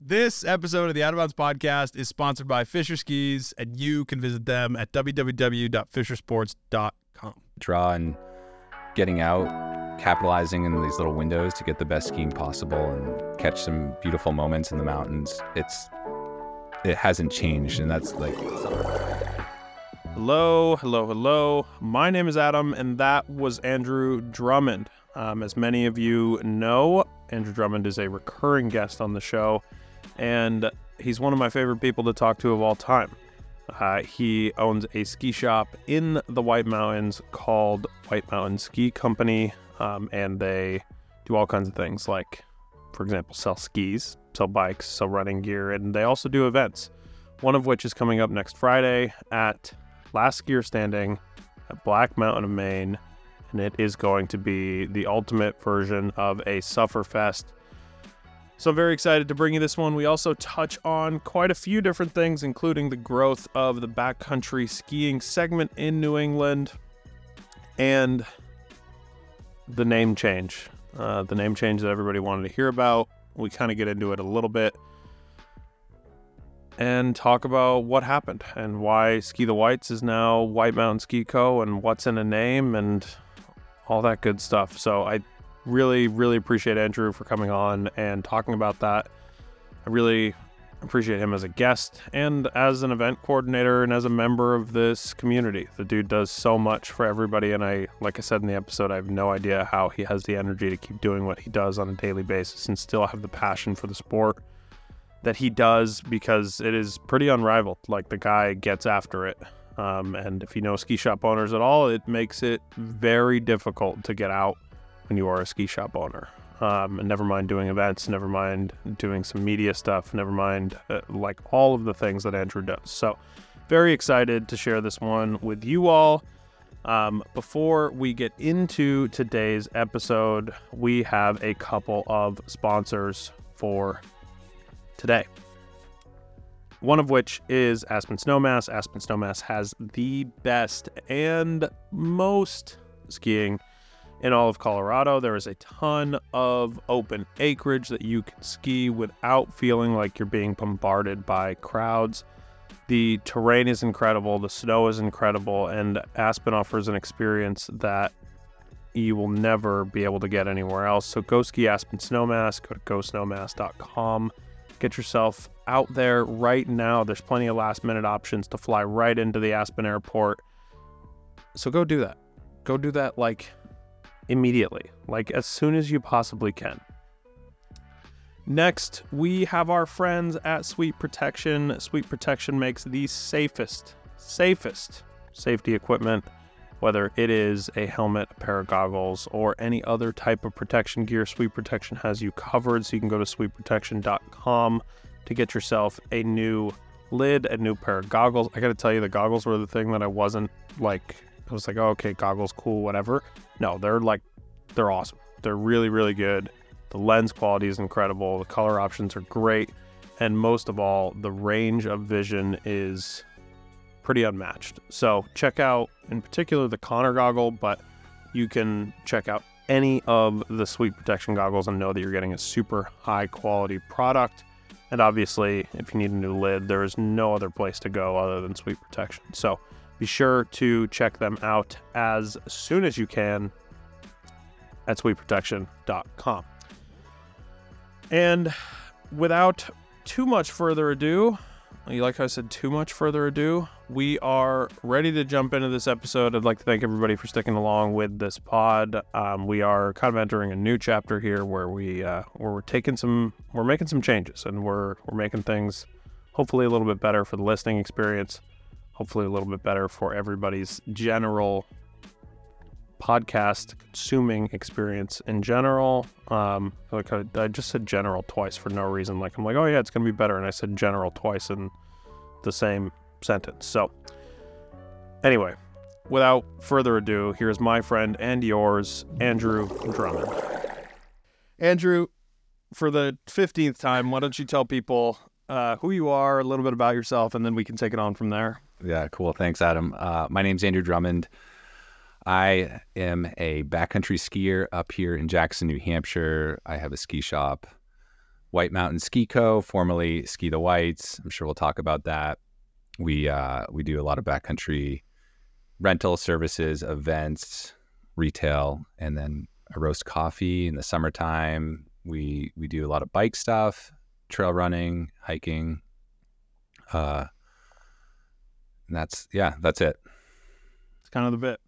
This episode of the Out of Bounds podcast is sponsored by Fischer Skis, and you can visit them at www.fischersports.com. Draw and getting out, capitalizing in these little windows to get the best skiing possible and catch some beautiful moments in the mountains. It's it hasn't changed, and that's like. Hello, hello, hello. My name is Adam, and that was Andrew Drummond. Um, as many of you know, Andrew Drummond is a recurring guest on the show, and he's one of my favorite people to talk to of all time. Uh, he owns a ski shop in the White Mountains called White Mountain Ski Company, um, and they do all kinds of things like, for example, sell skis, sell bikes, sell running gear, and they also do events. One of which is coming up next Friday at Last Skier Standing at Black Mountain of Maine, and it is going to be the ultimate version of a Sufferfest. So I'm very excited to bring you this one. We also touch on quite a few different things, including the growth of the backcountry skiing segment in New England and the name change. Uh, the name change that everybody wanted to hear about. We kind of get into it a little bit and talk about what happened and why Ski the Whites is now White Mountain Ski Co. and what's in a name and all that good stuff. So I really, really appreciate Andrew for coming on and talking about that. I really appreciate him as a guest and as an event coordinator and as a member of this community. The dude does so much for everybody. And I, like I said in the episode, I have no idea how he has the energy to keep doing what he does on a daily basis and still have the passion for the sport that he does because it is pretty unrivaled. Like the guy gets after it. Um, and if you know ski shop owners at all, it makes it very difficult to get out when you are a ski shop owner. Um, and never mind doing events, never mind doing some media stuff, never mind uh, like all of the things that Andrew does. So, very excited to share this one with you all. Um, before we get into today's episode, we have a couple of sponsors for today. One of which is Aspen Snowmass. Aspen Snowmass has the best and most skiing in all of Colorado. There is a ton of open acreage that you can ski without feeling like you're being bombarded by crowds. The terrain is incredible, the snow is incredible, and Aspen offers an experience that you will never be able to get anywhere else. So go ski Aspen Snowmass, go to gosnowmass.com. Get yourself out there right now. There's plenty of last minute options to fly right into the Aspen airport. So go do that. Go do that like immediately, like as soon as you possibly can. Next, we have our friends at Sweet Protection. Sweet Protection makes the safest, safest safety equipment, whether it is a helmet, a pair of goggles, or any other type of protection gear. Sweet Protection has you covered, so you can go to sweetprotection.com to get yourself a new lid, a new pair of goggles. I got to tell you, the goggles were the thing that I wasn't like I was like, oh, okay, goggles, cool, whatever. No, they're like, they're awesome. They're really, really good. The lens quality is incredible. The color options are great. And most of all, the range of vision is pretty unmatched. So check out, in particular, the Connor goggle, but you can check out any of the Sweet Protection goggles and know that you're getting a super high quality product. And obviously, if you need a new lid, there is no other place to go other than Sweet Protection. So be sure to check them out as soon as you can at sweetprotection.com. And without too much further ado, like I said, too much further ado, we are ready to jump into this episode. I'd like to thank everybody for sticking along with this pod. Um, we are kind of entering a new chapter here where we uh, where we're taking some, we're making some changes, and we're we're making things hopefully a little bit better for the listening experience hopefully a little bit better for everybody's general podcast consuming experience in general. Um, like I, I, just said general twice for no reason. Like I'm like, oh yeah, it's gonna be better, and I said general twice in the same sentence. So anyway, without further ado, here's my friend and yours, Andrew Drummond. Andrew, for the fifteenth time, why don't you tell people uh, who you are, a little bit about yourself, and then we can take it on from there. Yeah, cool. Thanks, Adam. Uh, my name's Andrew Drummond. I am a backcountry skier up here in Jackson, New Hampshire. I have a ski shop. White Mountain Ski Co., formerly Ski the Whites. I'm sure we'll talk about that. We uh, we do a lot of backcountry rental services, events, retail, and then I roast coffee in the summertime. We we do a lot of bike stuff, trail running, hiking. Uh, and that's yeah, that's it. It's kind of the bit.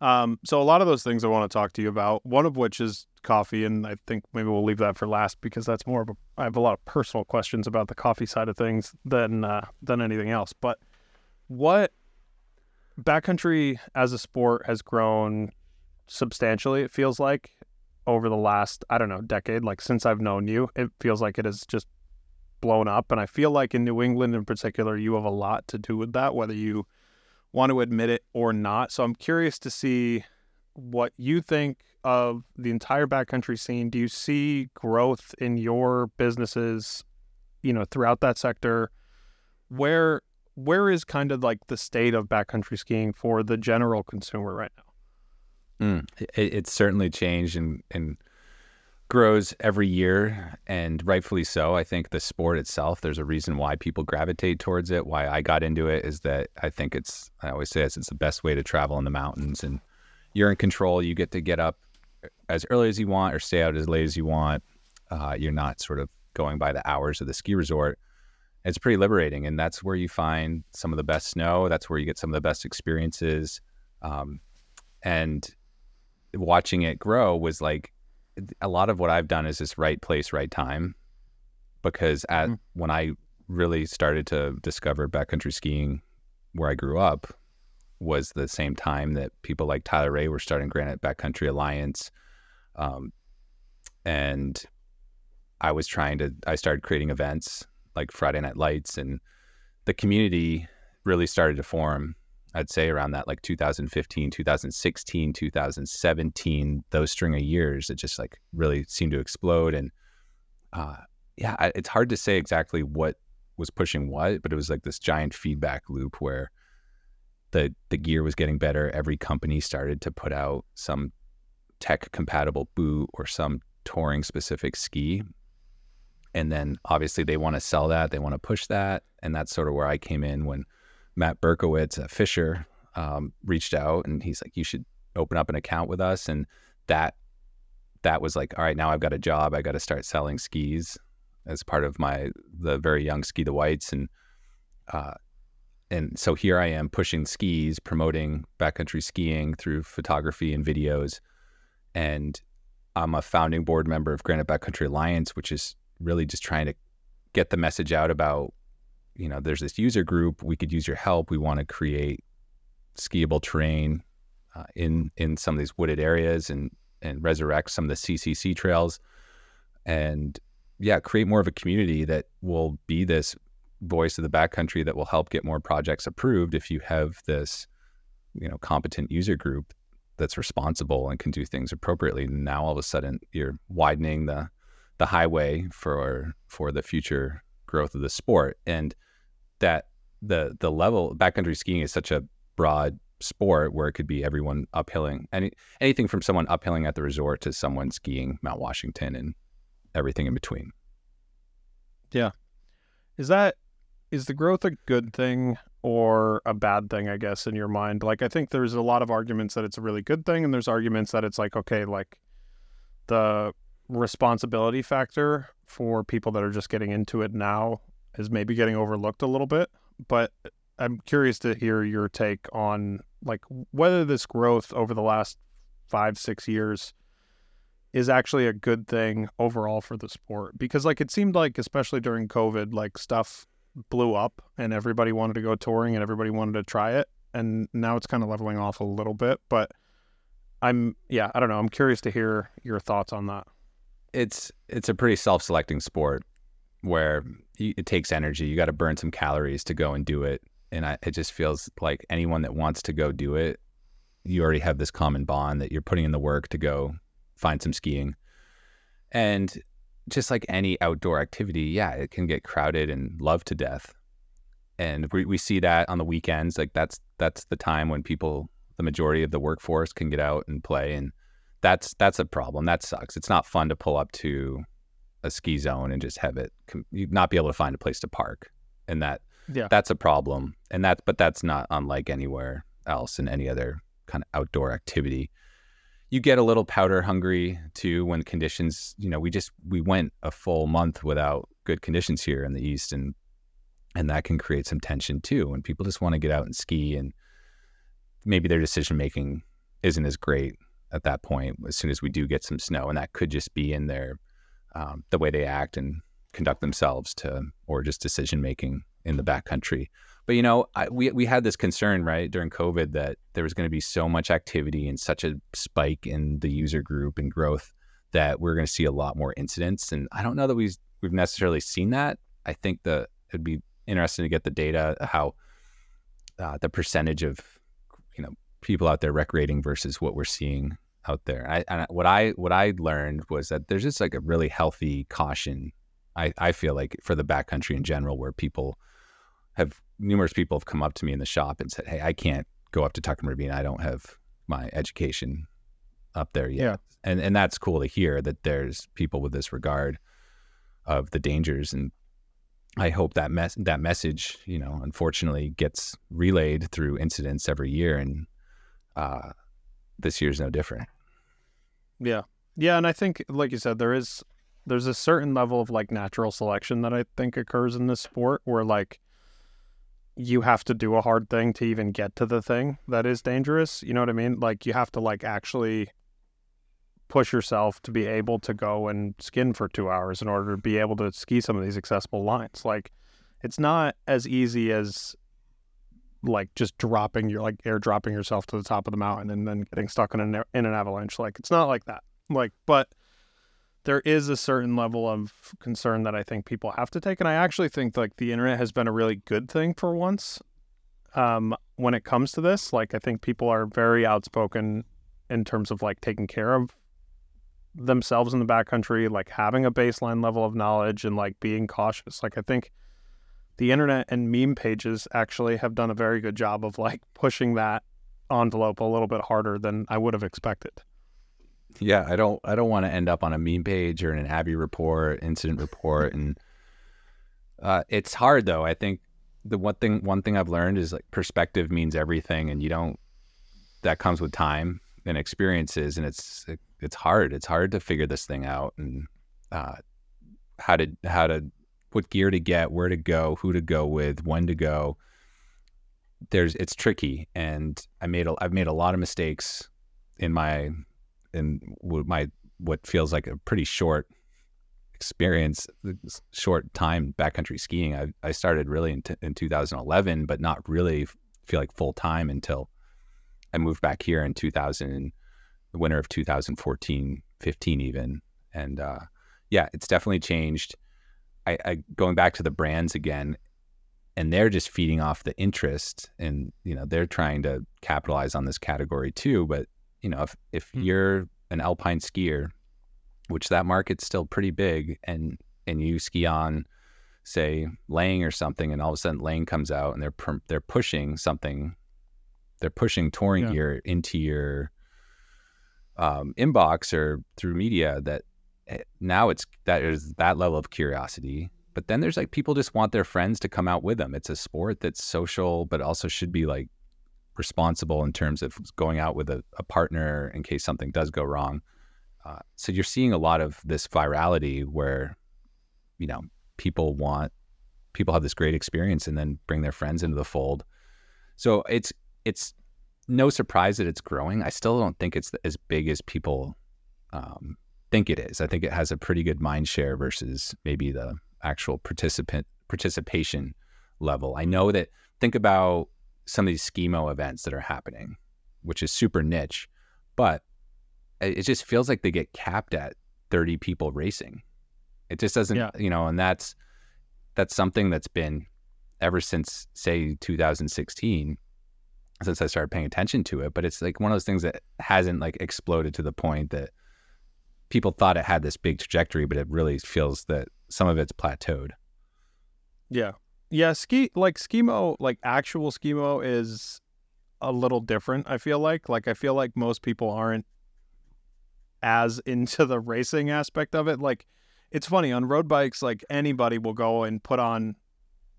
Um, so a lot of those things I want to talk to you about. One of which is coffee, and I think maybe we'll leave that for last because that's more of a. I have a lot of personal questions about the coffee side of things than uh, than anything else. But what backcountry as a sport has grown substantially. It feels like over the last I don't know decade, like since I've known you, it feels like it has just blown up. And I feel like in New England in particular, you have a lot to do with that, whether you want to admit it or not. So I'm curious to see what you think of the entire backcountry scene. Do you see growth in your businesses, you know, throughout that sector? Where where is kind of like the state of backcountry skiing for the general consumer right now? Mm, it, it's certainly changed and and grows every year, and rightfully so. I think the sport itself, there's a reason why people gravitate towards it. Why I got into it is that I think it's, I always say this, it's the best way to travel in the mountains. And you're in control. You get to get up as early as you want or stay out as late as you want. Uh, you're not sort of going by the hours of the ski resort. It's pretty liberating. And that's where you find some of the best snow. That's where you get some of the best experiences. Um, and watching it grow was like, a lot of what I've done is this right place, right time. Because at mm. when I really started to discover backcountry skiing where I grew up was the same time that people like Tyler Ray were starting Granite Backcountry Alliance. Um, and I was trying to, I started creating events like Friday Night Lights, and the community really started to form I'd say around that like 2015, 2016, 2017, those string of years, it just like really seemed to explode. And uh, yeah, I, it's hard to say exactly what was pushing what, but it was like this giant feedback loop where the the gear was getting better. Every company started to put out some tech compatible boot or some touring specific ski. And then obviously they want to sell that, they want to push that. And that's sort of where I came in when Matt Berkowitz at Fischer um, reached out and he's like, you should open up an account with us. And that that was like, all right, now I've got a job. I got to start selling skis as part of my the very young ski the whites and uh, and so here I am pushing skis, promoting backcountry skiing through photography and videos, and I'm a founding board member of Granite Backcountry Alliance, which is really just trying to get the message out about you know, there's this user group. We could use your help. We want to create skiable terrain uh, in in some of these wooded areas and and resurrect some of the CCC trails, and yeah, create more of a community that will be this voice of the backcountry that will help get more projects approved. If you have this, you know, competent user group that's responsible and can do things appropriately, now all of a sudden you're widening the the highway for for the future growth of the sport and that the the level backcountry skiing is such a broad sport where it could be everyone uphilling any anything from someone uphilling at the resort to someone skiing Mount Washington and everything in between. Yeah. Is that is the growth a good thing or a bad thing, I guess, in your mind? Like I think there's a lot of arguments that it's a really good thing and there's arguments that it's like, okay, like the responsibility factor for people that are just getting into it now is maybe getting overlooked a little bit. But I'm curious to hear your take on like whether this growth over the last five, six years is actually a good thing overall for the sport. Because like it seemed like, especially during COVID, like stuff blew up and everybody wanted to go touring and everybody wanted to try it. And now it's kind of leveling off a little bit. But I'm yeah, I don't know. I'm curious to hear your thoughts on that. It's it's a pretty self-selecting sport where it takes energy. You got to burn some calories to go and do it. And I, it just feels like anyone that wants to go do it, you already have this common bond that you're putting in the work to go find some skiing. And just like any outdoor activity, yeah, it can get crowded and loved to death. And we, we see that on the weekends. Like that's that's the time when people, the majority of the workforce, can get out and play. And that's that's a problem. That sucks. It's not fun to pull up to a ski zone and just have it not be able to find a place to park, and that Yeah. that's a problem. And that but that's not unlike anywhere else in any other kind of outdoor activity. You get a little powder hungry too when conditions, you know, we just we went a full month without good conditions here in the east and and that can create some tension too when people just want to get out and ski and maybe their decision making isn't as great at that point as soon as we do get some snow and that could just be in their um, the way they act and conduct themselves to or just decision making in the backcountry. But you know I, we, we had this concern right during covid that there was going to be so much activity and such a spike in the user group and growth that we're going to see a lot more incidents. And i don't know that we've, we've necessarily seen that. I think the it'd be interesting to get the data how uh, the percentage of you know people out there recreating versus what we're seeing out there. I, and what I what I learned was that there's just like a really healthy caution. I, I feel like for the backcountry in general, where people have numerous people have come up to me in the shop and said, "Hey, I can't go up to Tuckerman Ravine. I don't have my education up there yet." Yeah. And and that's cool to hear that there's people with this regard of the dangers and I hope that mess that message, you know, unfortunately gets relayed through incidents every year, and uh, this year's no different. Yeah. Yeah, and I think like you said there is there's a certain level of like natural selection that I think occurs in this sport where like you have to do a hard thing to even get to the thing that is dangerous, you know what I mean? Like you have to like actually push yourself to be able to go and skin for 2 hours in order to be able to ski some of these accessible lines. Like it's not as easy as like just dropping your like airdropping yourself to the top of the mountain and then getting stuck in an in an avalanche. Like it's not like that. Like, but there is a certain level of concern that I think people have to take, and I actually think like the internet has been a really good thing for once. Um, when it comes to this, like I think people are very outspoken in terms of like taking care of themselves in the backcountry, like having a baseline level of knowledge and like being cautious. Like I think the internet and meme pages actually have done a very good job of like pushing that envelope a little bit harder than I would have expected. Yeah, I don't I don't want to end up on a meme page or in an avy report, incident report, and uh, it's hard though. I think the one thing one thing I've learned is like perspective means everything, and you don't. That comes with time and experiences, and it's it's hard. It's hard to figure this thing out and uh, how to how to what gear to get, where to go, who to go with, when to go. There's it's tricky, and I made a, I've made a lot of mistakes in my in my what feels like a pretty short experience, short time backcountry skiing. I I started really in, t- in 2011, but not really feel like full time until I moved back here in 2000, the winter of 2014, 15 even, and uh, yeah, it's definitely changed. I, I going back to the brands again, and they're just feeding off the interest, and you know they're trying to capitalize on this category too. But you know, if if Hmm. you're an alpine skier, which that market's still pretty big, and and you ski on, say Lange or something, and all of a sudden Lange comes out and they're they're pushing something, they're pushing touring Yeah. gear into your um, inbox or through media that now it's that is that level of curiosity. But then there's like people just want their friends to come out with them. It's a sport that's social, but also should be like responsible in terms of going out with a, a partner in case something does go wrong. Uh, so you're seeing a lot of this virality where, you know, people want people have this great experience and then bring their friends into the fold. So it's it's no surprise that it's growing. I still don't think it's as big as people um, think it is. I think it has a pretty good mind share versus maybe the actual participant participation level. I know that think about some of these skimo events that are happening, which is super niche, but it just feels like they get capped at 30 people racing. It just doesn't, Yeah. you know, and that's that's something that's been ever since say 2016 since I started paying attention to it, but it's like one of those things that hasn't like exploded to the point that people thought it had this big trajectory, but it really feels that some of it's plateaued. Yeah. Yeah, ski like skimo, like actual skimo is a little different, I feel like. Like I feel like most people aren't as into the racing aspect of it. Like it's funny on road bikes. Like anybody will go and put on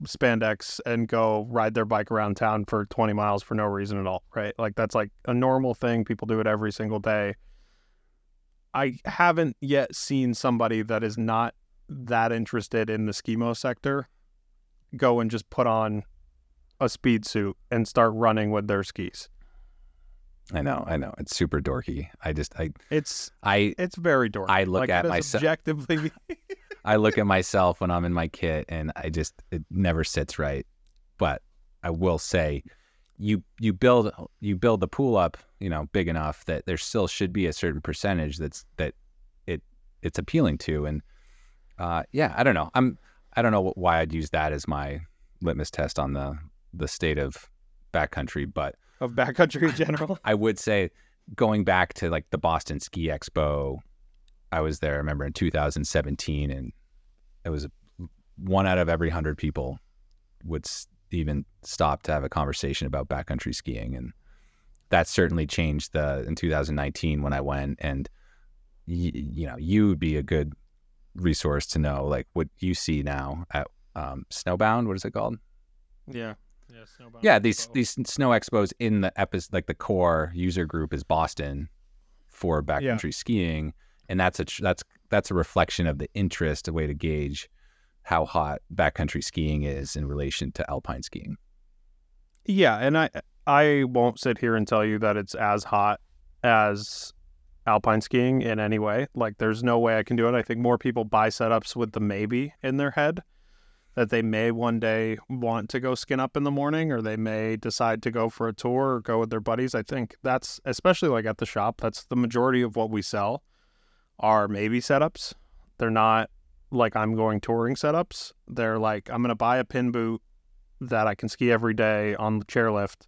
spandex and go ride their bike around town for 20 miles for no reason at all, right? Like that's like a normal thing. People do it every single day. I haven't yet seen somebody that is not that interested in the skimo sector go and just put on a speed suit and start running with their skis. I know, I know. It's super dorky. I just I It's I it's very dorky. I look Like, at myself- objectively. I look at myself when I'm in my kit and I just it never sits right. But I will say you you build you build the pool up, you know, big enough that there still should be a certain percentage that's that it it's appealing to and uh yeah, I don't know. I'm I don't know why I'd use that as my litmus test on the the state of backcountry, but of backcountry in general. I would say going back to like the Boston Ski Expo, I was there, I remember in 2017, and it was one out of every hundred people would even stop to have a conversation about backcountry skiing. And that certainly changed the in 2019 when I went. And, y- you know, you would be a good resource to know like what you see now at um, Snowbound. What is it called? Yeah. Yeah, snowbound. yeah these these snow expos in the epi- like the core user group is boston for backcountry skiing and that's a tr- that's that's a reflection of the interest a way to gauge how hot backcountry skiing is in relation to alpine skiing Yeah, and I I won't sit here and tell you that it's as hot as alpine skiing in any way. Like there's no way I can do it. I think more people buy setups with the maybe in their head that they may one day want to go skin up in the morning or they may decide to go for a tour or go with their buddies. I think that's especially like at the shop, that's the majority of what we sell are maybe setups. They're not like I'm going touring setups. They're like I'm going to buy a pin boot that I can ski every day on the chairlift.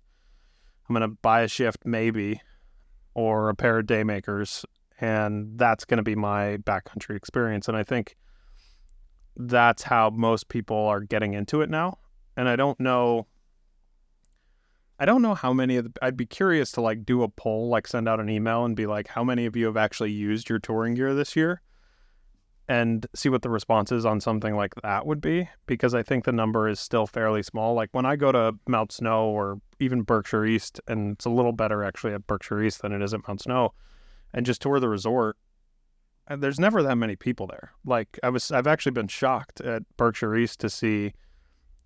I'm going to buy a shift maybe or a pair of day makers and that's going to be my backcountry experience and I think that's how most people are getting into it now. And I don't know I don't know how many of the, I'd be curious to like do a poll, like send out an email and be like how many of you have actually used your touring gear this year? And see what the responses on something like that would be because I think the number is still fairly small. Like when I go to Mount Snow or even Berkshire East, and it's a little better actually at Berkshire East than it is at Mount Snow, and just tour the resort, and there's never that many people there. Like I was, I've actually been shocked at Berkshire East to see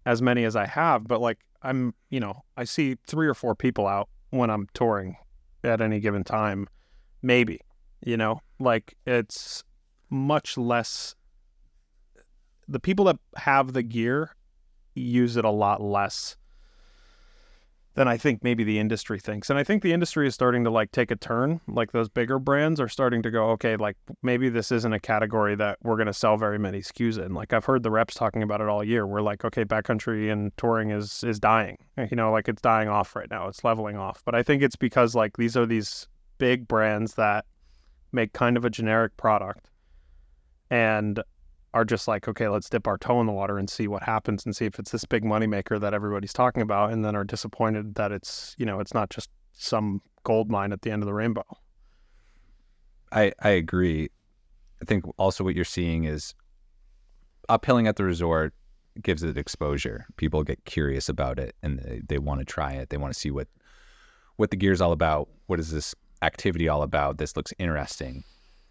as many as I have, but like I'm, you know, I see three or four people out when I'm touring at any given time, maybe, you know, like it's much less the people that have the gear use it a lot less than I think maybe the industry thinks. And I think the industry is starting to like take a turn. Like those bigger brands are starting to go, okay, like maybe this isn't a category that we're going to sell very many SKUs in. Like I've heard the reps talking about it all year. We're like, okay, backcountry and touring is is dying. You know, like it's dying off right now. It's leveling off. But I think it's because like these are these big brands that make kind of a generic product and are just like, okay, let's dip our toe in the water and see what happens and see if it's this big moneymaker that everybody's talking about, and then are disappointed that it's, you know, it's not just some gold mine at the end of the rainbow. I, I agree. I think also what you're seeing is uphilling at the resort gives it exposure. People get curious about it and they, they want to try it. They want to see what what the gear's all about. What is this activity all about? This looks interesting.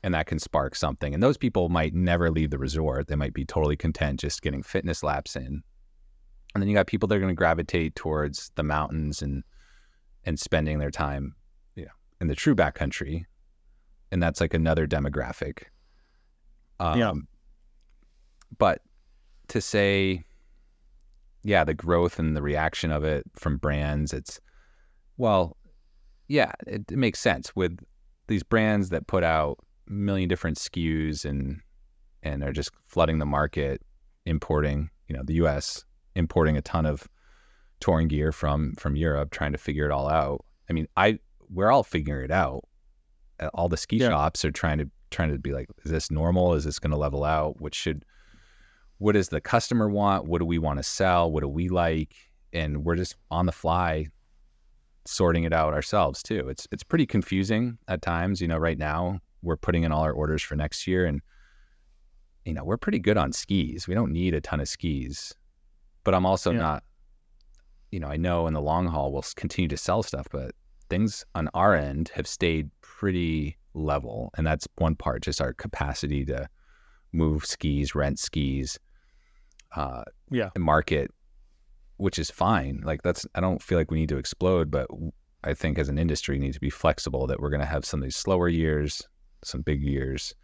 And that can spark something. And those people might never leave the resort. They might be totally content just getting fitness laps in. And then you got people that are going to gravitate towards the mountains and and spending their time, you know, in the true backcountry and that's like another demographic. Um, Yeah. But to say, yeah, the growth and the reaction of it from brands, it's, well, yeah, it, it makes sense with these brands that put out million different SKUs and and are just flooding the market, importing, you know, the U.S. importing a ton of touring gear from from Europe, trying to figure it all out. I mean, I we're all figuring it out all the ski Yeah. shops are trying to trying to be like is this normal is this going to level out what should what does the customer want what do we want to sell what do we like and we're just on the fly sorting it out ourselves too it's it's pretty confusing at times you know right now we're putting in all our orders for next year and you know, we're pretty good on skis. We don't need a ton of skis, but I'm also Yeah. not, you know, I know in the long haul we'll continue to sell stuff, but things on our end have stayed pretty level. And that's one part, just our capacity to move skis, rent skis, uh, Yeah. market, which is fine. Like that's, I don't feel like we need to explode, but I think as an industry need to be flexible that we're going to have some of these slower years, some big years.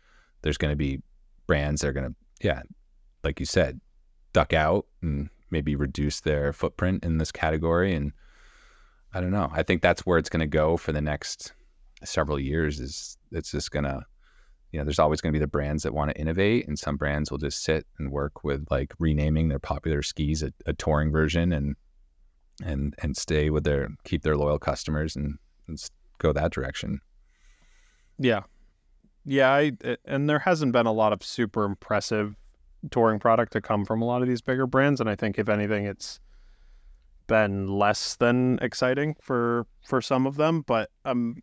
There's going to be brands that are going to, yeah, like you said, duck out and maybe reduce their footprint in this category. And I don't know. I think that's where it's going to go for the next several years. Is it's just going to, you know, there's always going to be the brands that want to innovate, and some brands will just sit and work with like renaming their popular skis a, a touring version and and and stay with their keep their loyal customers and, and go that direction. Yeah. Yeah, I and there hasn't been a lot of super impressive touring product to come from a lot of these bigger brands and I think if anything it's been less than exciting for for some of them, but I'm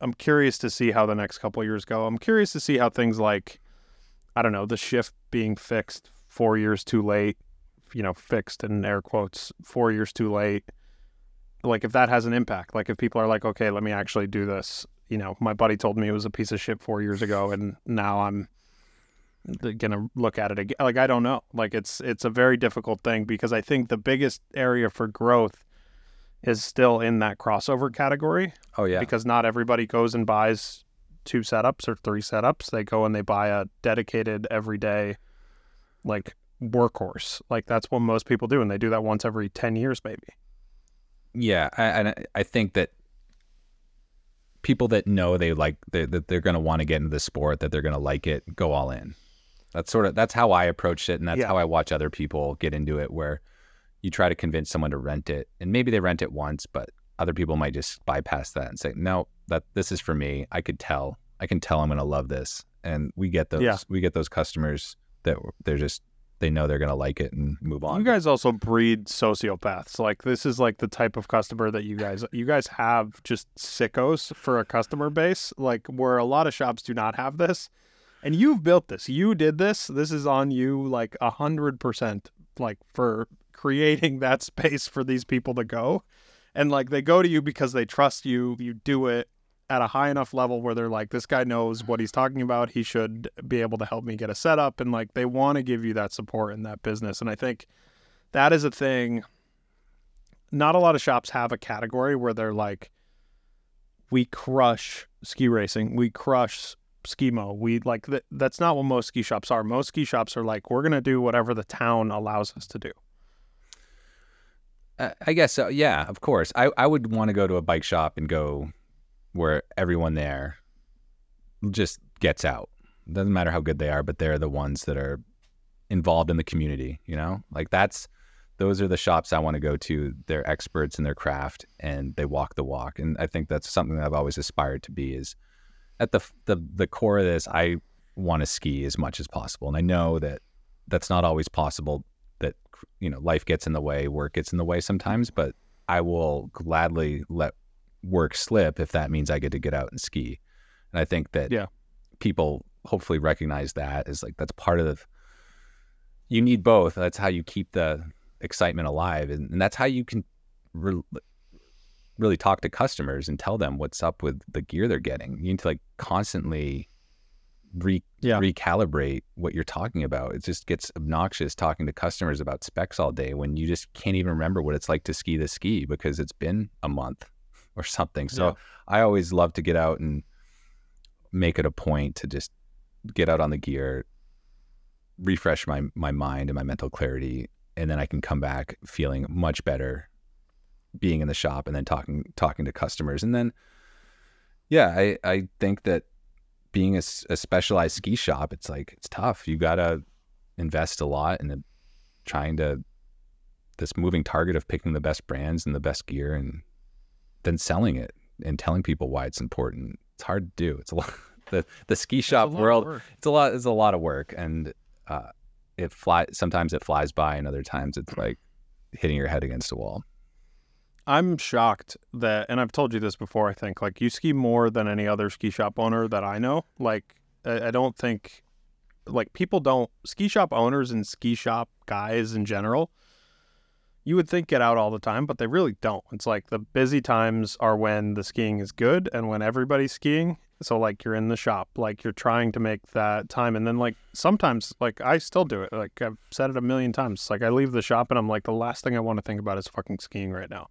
I'm curious to see how the next couple years go. I'm curious to see how things like I don't know, the shift being fixed 4 years too late, you know, fixed in air quotes, 4 years too late. Like if that has an impact, like if people are like, "Okay, let me actually do this." You know, my buddy told me it was a piece of shit four years ago, and now I'm gonna look at it again. Like I don't know. Like it's it's a very difficult thing because I think the biggest area for growth is still in that crossover category Oh yeah, because not everybody goes and buys two setups or three setups. They go and they buy a dedicated everyday like workhorse. Like that's what most people do, and they do that once every ten years, maybe. yeah. I, and I- I think that people that know they like they, that they're going to want to get into the sport, that they're going to like it, go all in. That's sort of that's how I approached it, and that's Yeah. how I watch other people get into it. Where you try to convince someone to rent it, and maybe they rent it once, but other people might just bypass that and say, "No, that this is for me. I could tell. I can tell I'm going to love this." And we get those. Yeah. We get those customers that they're just they know they're going to like it and move on. You guys also breed sociopaths. Like this is like the type of customer that you guys you guys have just sickos for a customer base. Like where a lot of shops do not have this. And you've built this. You did this. This is on you like a hundred percent like for creating that space for these people to go. And like they go to you because they trust you. You do it at a high enough level where they're like, this guy knows what he's talking about. He should be able to help me get a setup. And like they want to give you that support in that business. And I think that is a thing. Not a lot of shops have a category where they're like, we crush ski racing, we crush skimo. We like that. That's not what most ski shops are. Most ski shops are like, we're gonna do whatever the town allows us to do. I guess so. Yeah, of course. I, I would want to go to a bike shop and go where everyone there just gets out. Doesn't matter how good they are, but they're the ones that are involved in the community, you know? Like that's those are the shops I want to go to. They're experts in their craft and they walk the walk. And I think that's something that I've always aspired to be is at the the the core of this, I want to ski as much as possible. And I know that that's not always possible that you know life gets in the way work gets in the way sometimes but i will gladly let work slip if that means i get to get out and ski and i think that Yeah. people hopefully recognize that as like that's part of the you need both that's how you keep the excitement alive and, and that's how you can re- really talk to customers and tell them what's up with the gear they're getting you need to like constantly re- Yeah. recalibrate what you're talking about. It just gets obnoxious talking to customers about specs all day when you just can't even remember what it's like to ski the ski because it's been a month or something. So Yeah. I always love to get out and make it a point to just get out on the gear, refresh my my mind and my mental clarity, and then I can come back feeling much better being in the shop and then talking talking to customers. And then yeah, I, I think that being a specialized ski shop, it's like it's tough. You gotta invest a lot in the, trying to this moving target of picking the best brands and the best gear and then selling it and telling people why it's important. It's hard to do. It's a lot. The the ski shop It's a lot of world. It's a lot. It's a lot of work, and uh, it fly. Sometimes it flies by, and other times it's like hitting your head against a wall. I'm shocked that, and I've told you this before. I think like you ski more than any other ski shop owner that I know. Like I, I don't think like people don't ski shop owners and ski shop guys in general. You would think get out all the time, but they really don't. It's like the busy times are when the skiing is good and when everybody's skiing. So like you're in the shop, like you're trying to make that time, and then like sometimes like I still do it. Like I've said it a million times. Like I leave the shop and I'm like the last thing I want to think about is fucking skiing right now.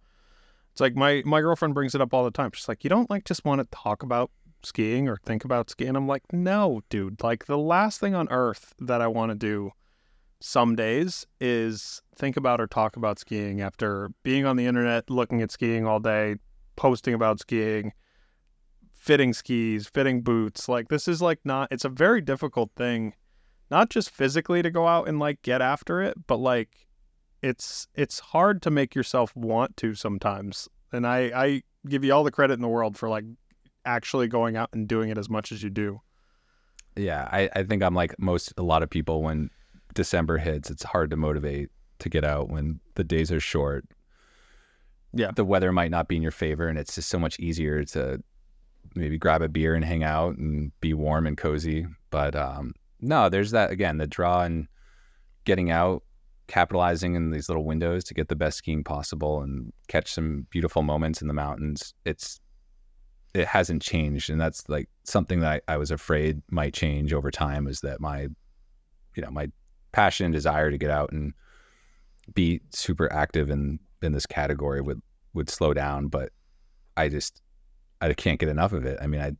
It's like my my girlfriend brings it up all the time. She's like, you don't like just want to talk about skiing or think about skiing. I'm like, no, dude. Like the last thing on earth that I want to do some days is think about or talk about skiing after being on the internet, looking at skiing all day, posting about skiing, fitting skis, fitting boots. Like this is like not it's a very difficult thing, not just physically to go out and like get after it, but like it's it's hard to make yourself want to sometimes. And I I give you all the credit in the world for like actually going out and doing it as much as you do. Yeah, I, I think I'm like most a lot of people when December hits, it's hard to motivate to get out when the days are short. Yeah. The weather might not be in your favor and it's just so much easier to maybe grab a beer and hang out and be warm and cozy. But um, no, there's that again, the draw and getting out, capitalizing in these little windows to get the best skiing possible and catch some beautiful moments in the mountains. It's it hasn't changed and that's like something that I, I was afraid might change over time is that my you know my passion and desire to get out and be super active in in this category would would slow down but i just i can't get enough of it. I mean i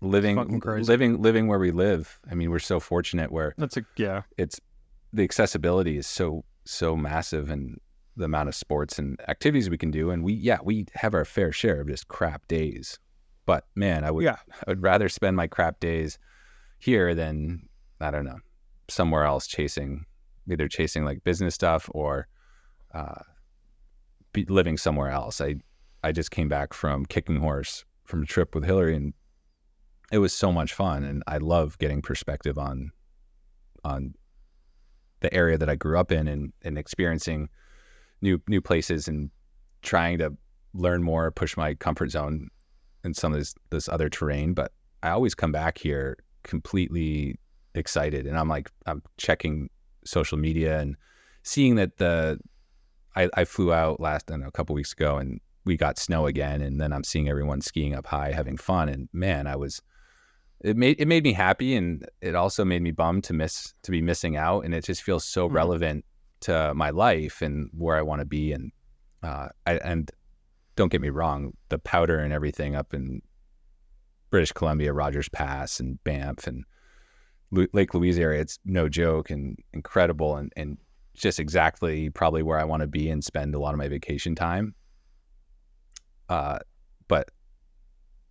living living living where we live i mean we're so fortunate where that's a yeah. it's the accessibility is so so massive and the amount of sports and activities we can do. And we yeah we have our fair share of just crap days. But man i would yeah. i would rather spend my crap days here than i don't know somewhere else chasing either chasing like business stuff or uh, living somewhere else. I I just came back from kicking horse from a trip with Hillary and it was so much fun and I love getting perspective on on the area that I grew up in and, and experiencing new new places and trying to learn more, push my comfort zone in some of this this other terrain. But I always come back here completely excited and I'm like I'm checking social media and seeing that the I, I flew out last know, a couple weeks ago and we got snow again and then I'm seeing everyone skiing up high having fun and man I was it made it made me happy and it also made me bummed to miss to be missing out and it just feels so mm-hmm. relevant to my life and where I want to be and uh, I, and don't get me wrong the powder and everything up in British Columbia Rogers Pass and Banff and Lake Louise area, it's no joke and incredible and, and just exactly probably where I want to be and spend a lot of my vacation time. Uh, but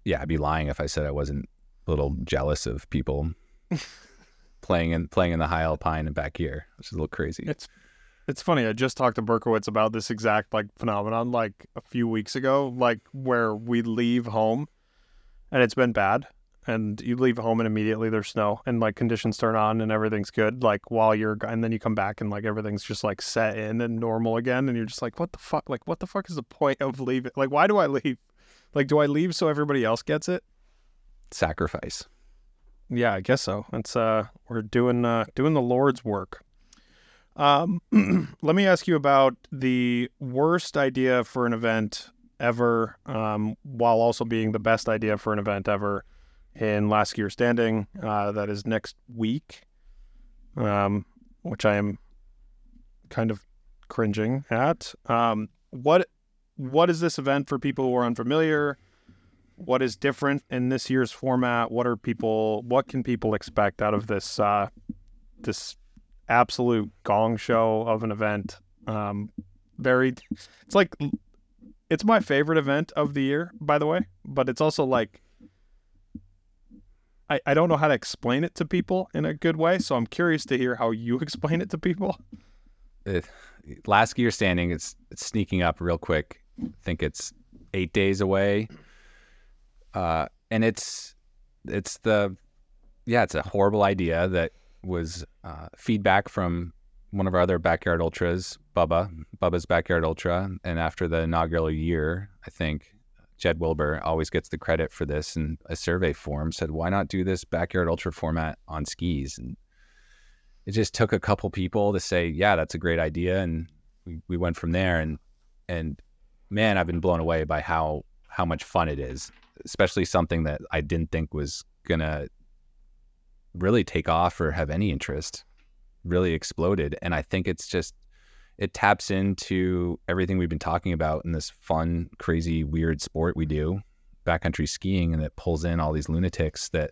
yeah, I'd be lying if I said I wasn't a little jealous of people playing in playing in the high alpine and back here, which is a little crazy. It's it's funny. I just talked to Berkowitz about this exact like phenomenon like a few weeks ago, like where we leave home and it's been bad and you leave home and immediately there's snow and like conditions turn on and everything's good like while you're and then you come back and like everything's just like set in and normal again and you're just like what the fuck? Like what the fuck is the point of leaving? Like why do i leave? Like do i leave so everybody else gets it? Sacrifice. Yeah i guess so. It's uh we're doing uh doing the lord's work. Um let me ask you about the worst idea for an event ever um while also being the best idea for an event ever in Last Skier Standing. Uh, that is next week, um, which I am kind of cringing at. Um, what what is this event for people who are unfamiliar? What is different in this year's format? What are people? What can people expect out of this uh, this absolute gong show of an event? Um, very, it's like it's my favorite event of the year, by the way. But it's also like I, I don't know how to explain it to people in a good way, so I'm curious to hear how you explain it to people. It, Last Skier Standing, it's it's sneaking up real quick. I think it's eight days away, uh, and it's it's the yeah, it's a horrible idea that was uh, feedback from one of our other backyard ultras, Bubba, Bubba's backyard ultra, and after the inaugural year, I think Jed Wilbur always gets the credit for this. And a survey form said, why not do this backyard ultra format on skis? And it just took a couple people to say, yeah, that's a great idea. And we, we went from there. And, and man, I've been blown away by how, how much fun it is, especially something that I didn't think was to really take off or have any interest really exploded. And I think it's just, it taps into everything we've been talking about in this fun, crazy, weird sport we do, backcountry skiing, and it pulls in all these lunatics that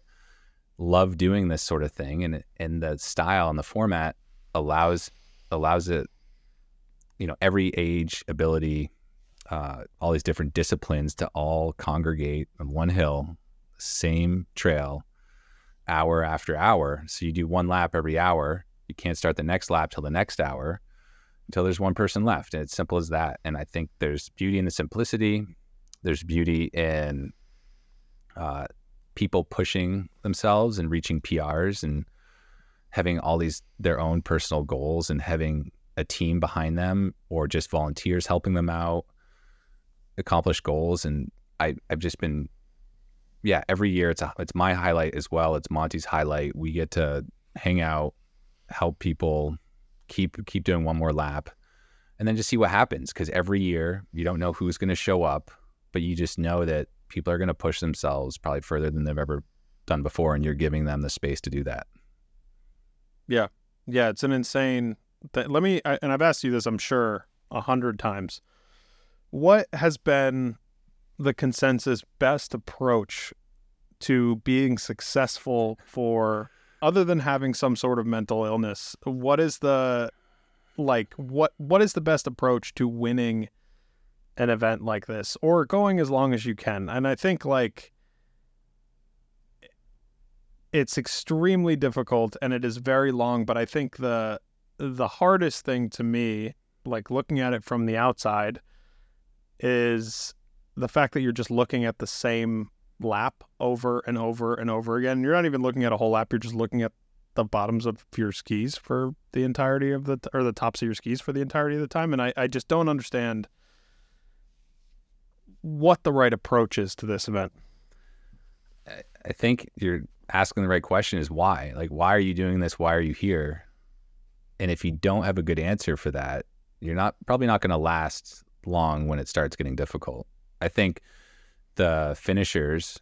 love doing this sort of thing. And and the style and the format allows allows it, you know, every age, ability, uh, all these different disciplines to all congregate on one hill, same trail, hour after hour. So you do one lap every hour. You can't start the next lap till the next hour until there's one person left. And it's simple as that. And I think there's beauty in the simplicity. There's beauty in uh, people pushing themselves and reaching PRs and having all these their own personal goals and having a team behind them or just volunteers helping them out accomplish goals. And I, I've just been, yeah, every year it's a, it's my highlight as well. It's Monty's highlight. We get to hang out, help people keep keep doing one more lap and then just see what happens. Because every year you don't know who's going to show up but you just know that people are going to push themselves probably further than they've ever done before and you're giving them the space to do that. Yeah. Yeah it's an insane th- let me I, and i've asked you this i'm sure a hundred times. What has been the consensus best approach to being successful for other than having some sort of mental illness, what is the like what what is the best approach to winning an event like this or going as long as you can? And I think like it's extremely difficult and it is very long, but I think the the hardest thing to me, like looking at it from the outside, is the fact that you're just looking at the same lap over and over and over again. You're not even looking at a whole lap. You're just looking at the bottoms of your skis for the entirety of the or the tops of your skis for the entirety of the time. And I, I just don't understand what the right approach is to this event. I think you're asking the right question is why? Like why are you doing this? Why are you here? And if you don't have a good answer for that, you're not probably not going to last long when it starts getting difficult. I think the finishers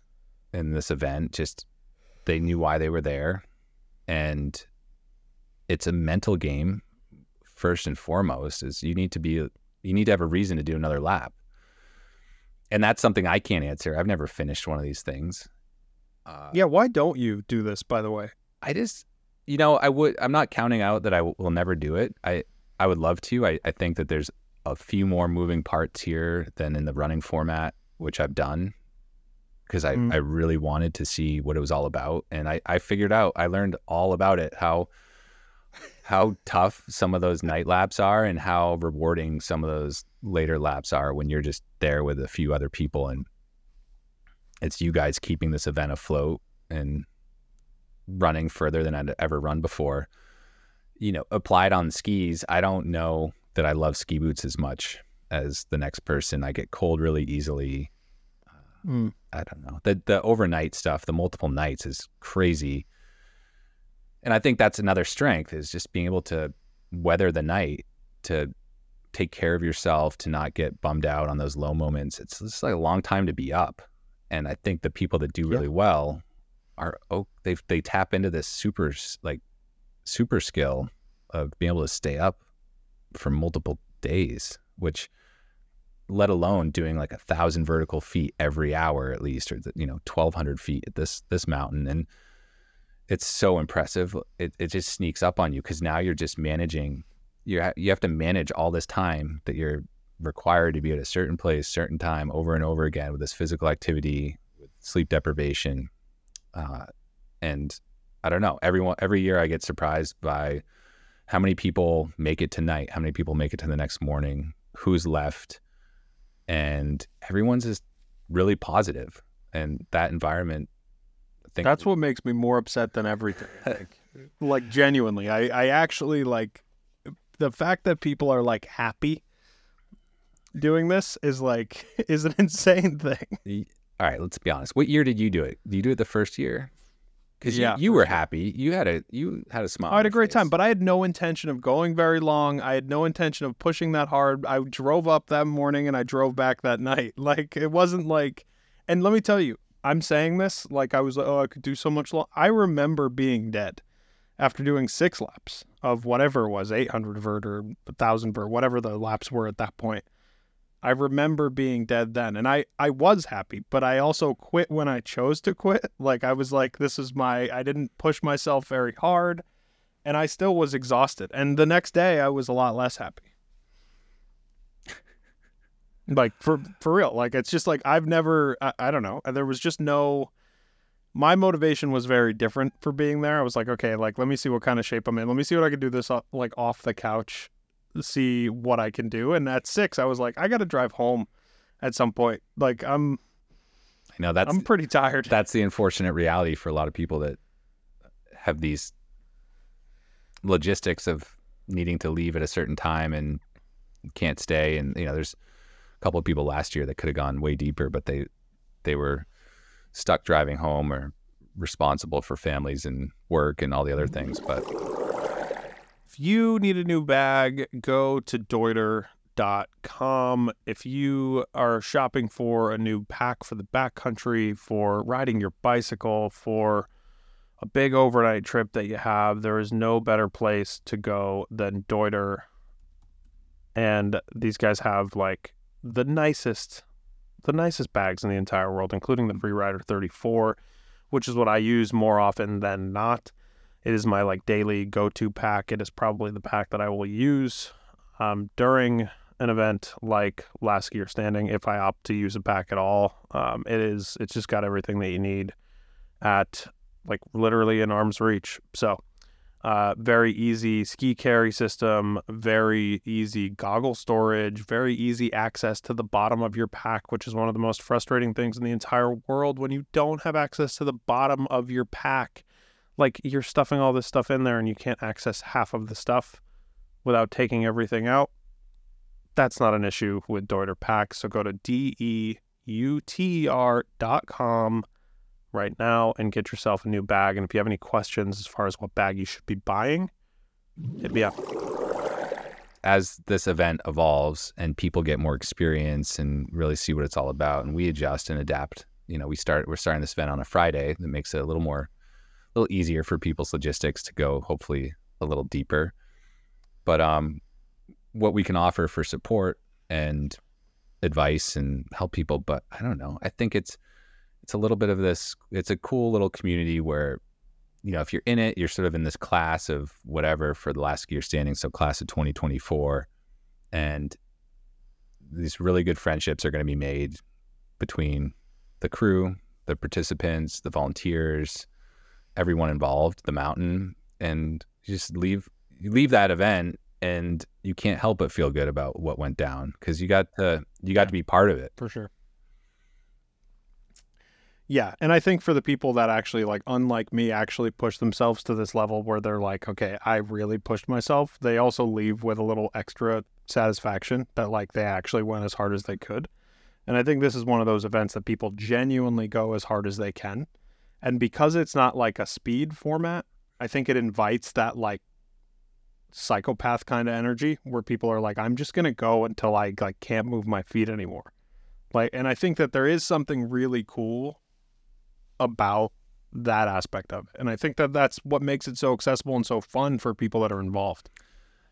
in this event just they knew why they were there. And it's a mental game first and foremost is you need to be you need to have a reason to do another lap. And that's something i can't answer. I've never finished one of these things. Uh, yeah why don't you do this by the way? I just you know i would i'm not counting out that I w- will never do it. I i would love to. I, I think that there's a few more moving parts here than in the running format which I've done because I, mm. I really wanted to see what it was all about. And I, I figured out, I learned all about it, how how tough some of those night laps are and how rewarding some of those later laps are when you're just there with a few other people and it's you guys keeping this event afloat and running further than I'd ever run before. You know, applied on skis, I don't know that I love ski boots as much as the next person. I get cold really easily. Mm. I don't know. The the overnight stuff, the multiple nights is crazy. And I think that's another strength is just being able to weather the night, to take care of yourself, to not get bummed out on those low moments. It's just like a long time to be up. And I think the people that do really yeah. well are oh they they tap into this super like super skill of being able to stay up for multiple days, which let alone doing like a thousand vertical feet every hour at least, or you know, twelve hundred feet at this this mountain, and it's so impressive. It it just sneaks up on you because now you're just managing. You ha- you have to manage all this time that you're required to be at a certain place, certain time, over and over again with this physical activity, with sleep deprivation, uh, and I don't know. Everyone every year I get surprised by how many people make it tonight, how many people make it to the next morning, who's left and everyone's just really positive and that environment I think that's what makes me more upset than everything like genuinely I, I actually like the fact that people are like happy doing this is like is an insane thing. All right, let's be honest. What year did you do it? Did you do it the first year? Because Yeah, you, you were sure. happy. You had a you had a smile. I had a great time, but I had no intention of going very long. I had no intention of pushing that hard. I drove up that morning and I drove back that night. Like it wasn't like and let me tell you, I'm saying this like I was like, oh, I could do so much long. I remember being dead after doing six laps of whatever it was, 800 vert or 1000 vert, whatever the laps were at that point. I remember being dead then and I I was happy, but I also quit when I chose to quit. Like I was like this is my I didn't push myself very hard and I still was exhausted. And the next day I was a lot less happy. like for for real. Like it's just like I've never I, I don't know. There was just no my motivation was very different for being there. I was like, okay, like let me see what kind of shape I'm in. Let me see what I can do this like off the couch, see what I can do. And at six, I was like, I got to drive home at some point. Like I'm I know that's I'm pretty tired. that's the unfortunate reality for a lot of people that have these logistics of needing to leave at a certain time and can't stay and you know there's a couple of people last year that could have gone way deeper but they they were stuck driving home or responsible for families and work and all the other things but If you need a new bag, go to Deuter.com. If you are shopping for a new pack for the backcountry, for riding your bicycle, for a big overnight trip that you have, there is no better place to go than Deuter. And these guys have like the nicest, the nicest bags in the entire world, including the Freerider 34, which is what I use more often than not. It is my like daily go-to pack. It is probably the pack that I will use um, during an event like Last Skier Standing if I opt to use a pack at all. Um, it is it's just got everything that you need at like literally in arm's reach. So uh, very easy ski carry system, very easy goggle storage, very easy access to the bottom of your pack, which is one of the most frustrating things in the entire world when you don't have access to the bottom of your pack like you're stuffing all this stuff in there and you can't access half of the stuff without taking everything out. That's not an issue with Deuter Packs. So go to D E U T E R dot com right now and get yourself a new bag. And if you have any questions as far as what bag you should be buying, hit me up. as this event evolves and people get more experience and really see what it's all about and we adjust and adapt you know we start we're starting this event on a friday that makes it a little more a little easier for people's logistics to go hopefully a little deeper. But um what we can offer for support and advice and help people but i don't know. I think it's it's a little bit of this it's a cool little community where you know if you're in it you're sort of in this class of whatever for the Last Skier Standing so class of 2024 and these really good friendships are going to be made between the crew the participants the volunteers everyone involved the mountain and you just leave you leave that event and you can't help but feel good about what went down because you got to you got to be part of it For sure. Yeah, and I think for the people that actually like unlike me actually push themselves to this level where they're like, okay, I really pushed myself, they also leave with a little extra satisfaction that like they actually went as hard as they could. And I think this is one of those events that people genuinely go as hard as they can. And because it's not like a speed format, I think it invites that like psychopath kind of energy where people are like, I'm just gonna go until I like can't move my feet anymore. Like, and I think that there is something really cool about that aspect of it. And I think that that's what makes it so accessible and so fun for people that are involved.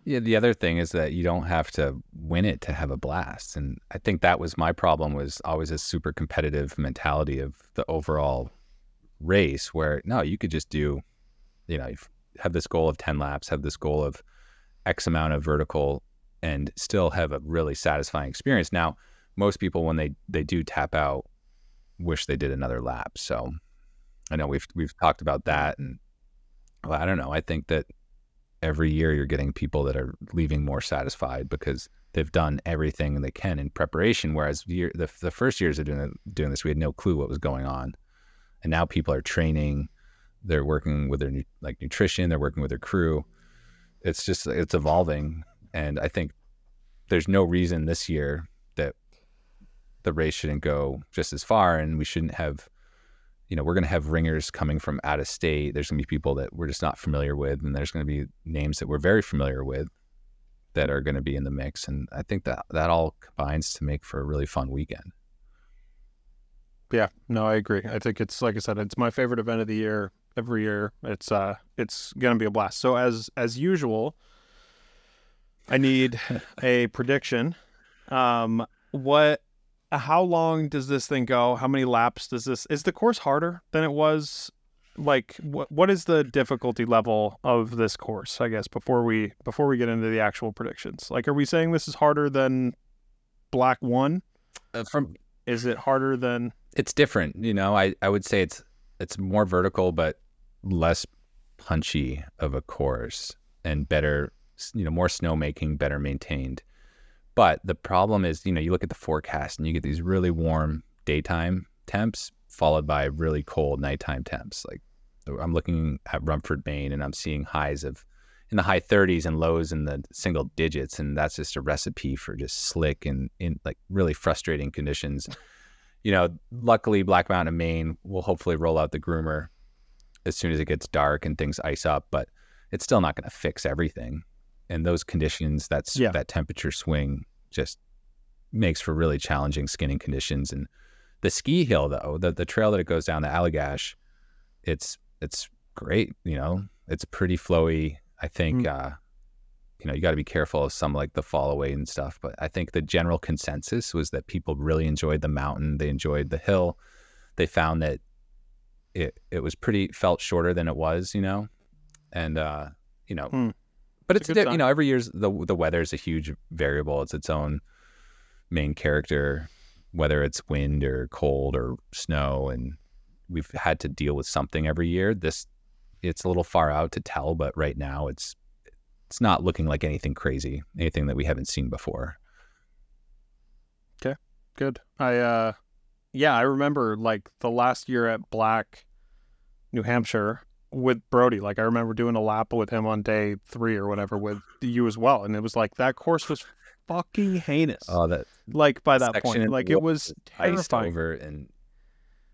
Yeah, the other thing is that you don't have to win it to have a blast. And I think that was my problem was always a super competitive mentality of the overall race where no, you could just do, you know, have this goal of 10 laps, have this goal of X amount of vertical and still have a really satisfying experience. Now, most people when they they do tap out wish they did another lap. So I know we've we've talked about that and well, I don't know. I think that every year you're getting people that are leaving more satisfied because they've done everything they can in preparation. Whereas year, the, the first years of doing, doing this, we had no clue what was going on. And now people are training, they're working with their like nutrition, they're working with their crew. It's just, it's evolving. And I think there's no reason this year that the race shouldn't go just as far, and we shouldn't have, you know, we're going to have ringers coming from out of state. There's going to be people that we're just not familiar with, and there's going to be names that we're very familiar with that are going to be in the mix. And I think that that all combines to make for a really fun weekend. Yeah, no, I agree. I think it's like I said, it's my favorite event of the year. Every year, it's uh, it's gonna be a blast. So as as usual, I need a prediction. Um, what? How long does this thing go? How many laps does this? Is the course harder than it was? Like, what what is the difficulty level of this course? I guess before we before we get into the actual predictions, like, are we saying this is harder than Black One? Uh, from is it harder than? It's different. You know, I I would say it's it's more vertical, but less punchy of a course and better you know more snowmaking, better maintained. But the problem is, you know, you look at the forecast and you get these really warm daytime temps followed by really cold nighttime temps. Like I'm looking at Rumford, Maine, and I'm seeing highs of in the high 30s and lows in the single digits, and that's just a recipe for just slick and in like really frustrating conditions. You know, luckily Black Mountain, Maine will hopefully roll out the groomer as soon as it gets dark and things ice up, but it's still not going to fix everything and those conditions, that's yeah. that temperature swing just makes for really challenging skinning conditions. And the ski hill, though, the the trail that it goes down the Allagash, it's it's great. You know, it's pretty flowy. I think. Mm. Uh, you know, you got to be careful of some like the fall away and stuff. But I think the general consensus was that people really enjoyed the mountain. They enjoyed the hill. They found that it it was pretty felt shorter than it was, you know, and uh, you know, mm. But it's, it's you know every year's the the weather is a huge variable. It's its own main character, whether it's wind or cold or snow, and we've had to deal with something every year. This it's a little far out to tell, but right now it's it's not looking like anything crazy, anything that we haven't seen before. Okay, good. I uh, yeah, I remember like the last year at Black, New Hampshire with Brody. Like I remember doing a lap with him on day three or whatever with you as well, and it was like that course was fucking heinous. Oh, that like by that point, like it was terrifying. over and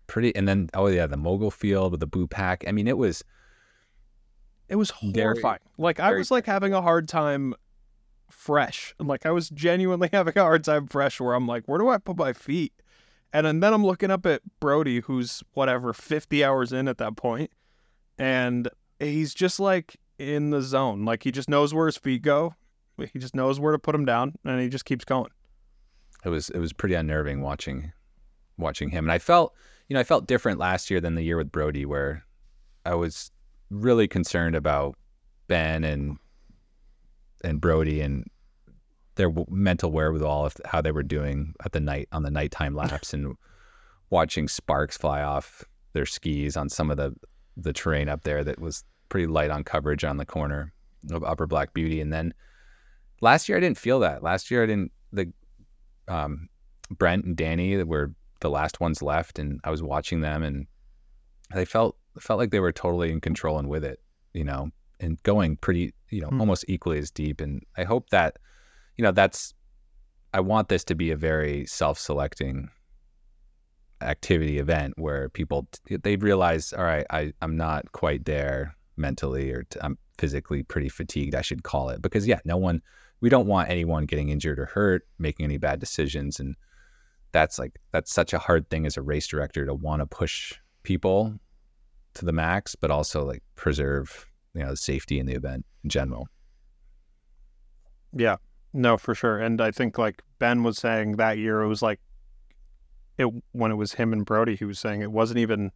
pretty. And then oh yeah, the mogul field with the boo pack. I mean, it was it was horrifying. Very, like I was like having a hard time fresh. Like I was genuinely having a hard time fresh where I'm like, where do I put my feet? And, and then I'm looking up at Brody, who's whatever, 50 hours in at that point and he's just like in the zone. Like he just knows where his feet go. He just knows where to put them down, and he just keeps going. It was it was pretty unnerving watching watching him, and I felt you know I felt different last year than the year with Brody where I was really concerned about Ben and and Brody and their mental wherewithal of how they were doing at the night on the nighttime laps and watching sparks fly off their skis on some of the the terrain up there that was pretty light on coverage on the corner of Upper Black Beauty. And then last year I didn't feel that. Last year I didn't the um, Brent and Danny were the last ones left, and I was watching them, and they felt felt like they were totally in control and with it, you know, and going pretty, you know, mm. almost equally as deep. And I hope that, you know, that's I want this to be a very self-selecting activity event where people they realize all right I, i'm not quite there mentally or i i'm physically pretty fatigued i should call it because yeah no one we don't want anyone getting injured or hurt making any bad decisions and that's like that's such a hard thing as a race director to want to push people to the max but also like preserve you know the safety in the event in general yeah no for sure and i think like ben was saying that year it was like it when it was him and Brody, he was saying it wasn't even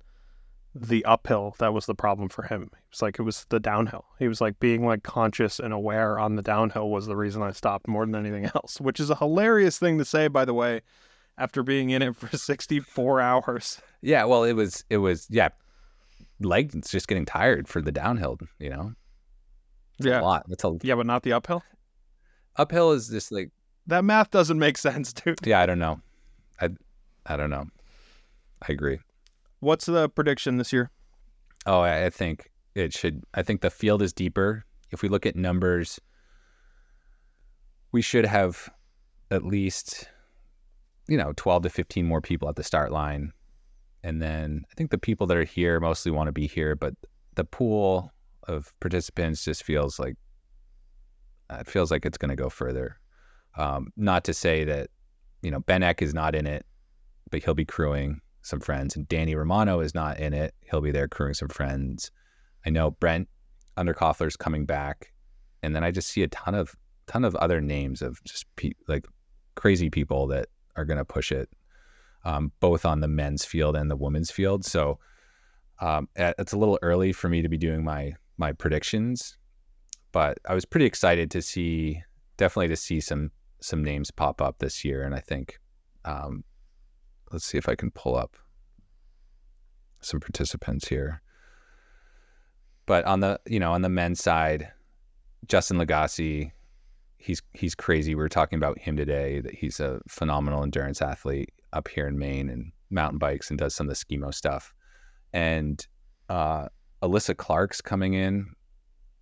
the uphill that was the problem for him. It was like it was the downhill. He was like being like conscious and aware on the downhill was the reason I stopped more than anything else, which is a hilarious thing to say, by the way, after being in it for 64 hours. Yeah, well, it was it was yeah, legs just getting tired for the downhill, you know. It's yeah, a lot. That's a yeah, but not the uphill. Uphill is just like that math doesn't make sense, dude. Yeah, I don't know. I I don't know. I agree. What's the prediction this year? Oh, I think it should. I think the field is deeper. If we look at numbers, we should have at least you know, 12 to 15 more people at the start line. And then I think the people that are here mostly want to be here, but the pool of participants just feels like it feels like it's going to go further. Um, not to say that you know Ben Eck is not in it, but he'll be crewing some friends, and Danny Romano is not in it. He'll be there crewing some friends. I know Brent Underkoffler's coming back, and then I just see a ton of ton of other names of just pe- like crazy people that are going to push it, um, both on the men's field and the women's field. So um, it's a little early for me to be doing my my predictions, but I was pretty excited to see definitely to see some some names pop up this year, and I think um, let's see if I can pull up some participants here. But on the you know on the men's side, Justin Lagasse, he's he's crazy. We were talking about him today. That he's a phenomenal endurance athlete up here in Maine and mountain bikes and does some of the skimo stuff. And uh, Alyssa Clark's coming in,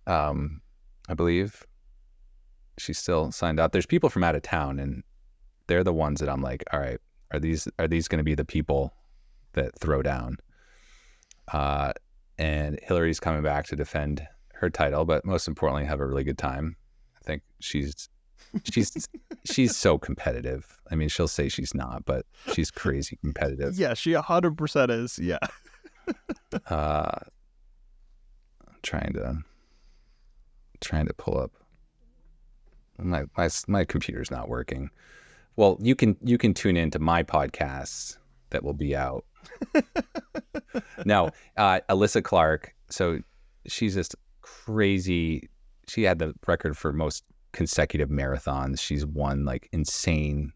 um, I believe. She's still signed up. There's people from out of town, and they're the ones that I'm like, all right, are these are these going to be the people that throw down? Uh, and Hillary's coming back to defend her title, but most importantly, have a really good time. I think she's she's she's so competitive. I mean, she'll say she's not, but she's crazy competitive. Yeah, she hundred percent is. Yeah. uh, I'm trying to trying to pull up my my my computer's not working. Well, you can you can tune into my podcasts that will be out. no, uh, Alyssa Clark. So she's just crazy. She had the record for most consecutive marathons. She's won like insane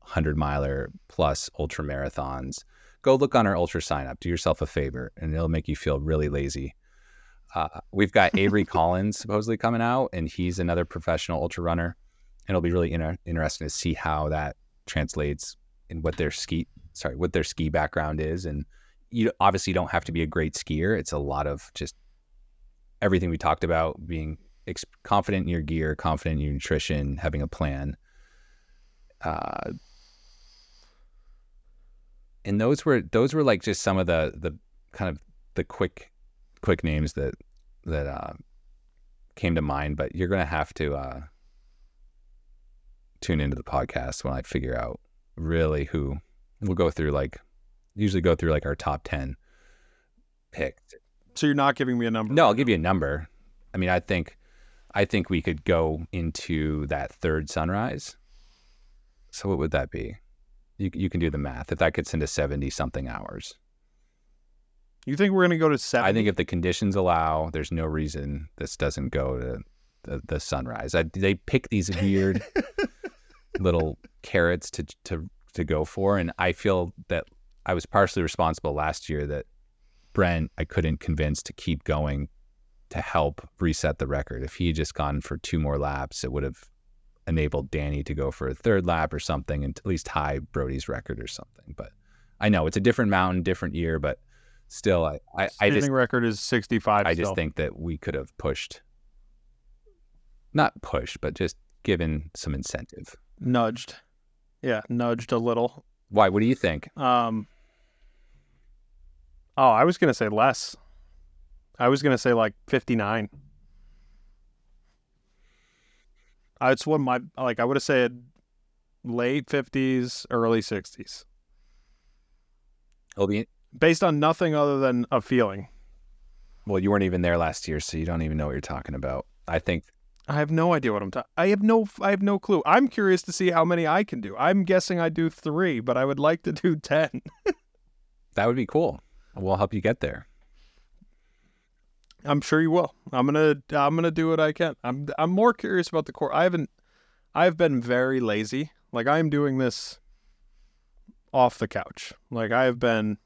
hundred miler plus ultra marathons. Go look on her ultra sign up. Do yourself a favor, and it'll make you feel really lazy. Uh, we've got Avery Collins supposedly coming out, and he's another professional ultra runner. And it'll be really inter- interesting to see how that translates and what their ski sorry what their ski background is. And you obviously don't have to be a great skier. It's a lot of just everything we talked about being ex- confident in your gear, confident in your nutrition, having a plan. Uh, and those were those were like just some of the the kind of the quick quick names that that uh, came to mind. But you're gonna have to uh, tune into the podcast when I figure out really who we'll go through. Like usually go through like our top ten picked. So you're not giving me a number? No, I'll give you a number. I mean, I think I think we could go into that third sunrise. So what would that be? You you can do the math. If that gets into seventy something hours. You think we're going to go to seven? I think if the conditions allow, there's no reason this doesn't go to the, the sunrise. I, they pick these weird little carrots to to to go for, and I feel that I was partially responsible last year that Brent I couldn't convince to keep going to help reset the record. If he had just gone for two more laps, it would have enabled Danny to go for a third lap or something and at least tie Brody's record or something. But I know it's a different mountain, different year, but still, I I, I just record is sixty five. I just think that we could have pushed, not pushed, but just given some incentive, nudged, yeah, nudged a little. Why? What do you think? Um. Oh, I was gonna say less. I was gonna say like fifty nine. Uh, it's what my like. I would have said late fifties, early sixties. It'll be based on nothing other than a feeling. Well, you weren't even there last year, so you don't even know what you're talking about. I think I have no idea what I'm talking. I have no I have no clue. I'm curious to see how many I can do. I'm guessing I do 3, but I would like to do 10. that would be cool. We'll help you get there. I'm sure you will. I'm going to I'm to do what I can. I'm I'm more curious about the core. I haven't I've been very lazy. Like I'm doing this off the couch. Like I have been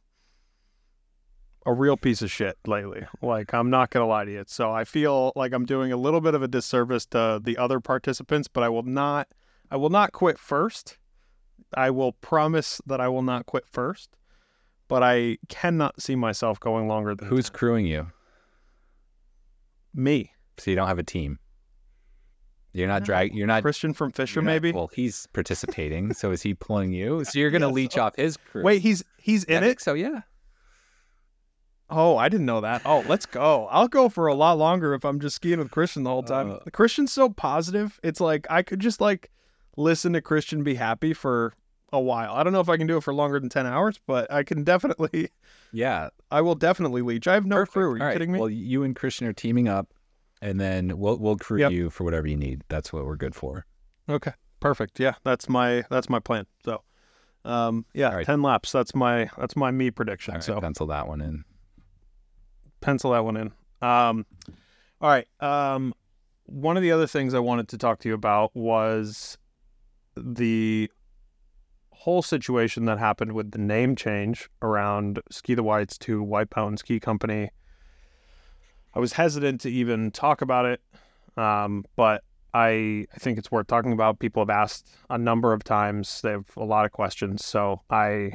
a real piece of shit lately. Like I'm not gonna lie to you. So I feel like I'm doing a little bit of a disservice to the other participants, but I will not I will not quit first. I will promise that I will not quit first. But I cannot see myself going longer than Who's 10. crewing you? Me. So you don't have a team. You're not No. drag. You're not. Christian from Fischer, not- maybe. well, he's participating. so is he pulling you? So you're gonna Yes. leech off his crew. Wait, he's he's I in think it. So yeah. Oh, I didn't know that. Oh, let's go. I'll go for a lot longer if I'm just skiing with Christian the whole time. Uh. Christian's so positive. It's like I could just like listen to Christian be happy for a while. I don't know if I can do it for longer than 10 hours, but I can definitely Yeah. I will definitely leech. I have no Perfect. crew. Are you right. kidding me? Well, you and Christian are teaming up, and then we'll we'll crew Yep. you for whatever you need. That's what we're good for. okay. Perfect. Yeah, that's my that's my plan. So um yeah, right. 10 laps. That's my that's my me prediction. Right, so pencil that one in. pencil that one in. Um, all right. Um, one of the other things I wanted to talk to you about was the whole situation that happened with the name change around Ski the Whites to White Mountain Ski Company. I was hesitant to even talk about it, um, but I, I think it's worth talking about. People have asked a number of times. They have a lot of questions, so I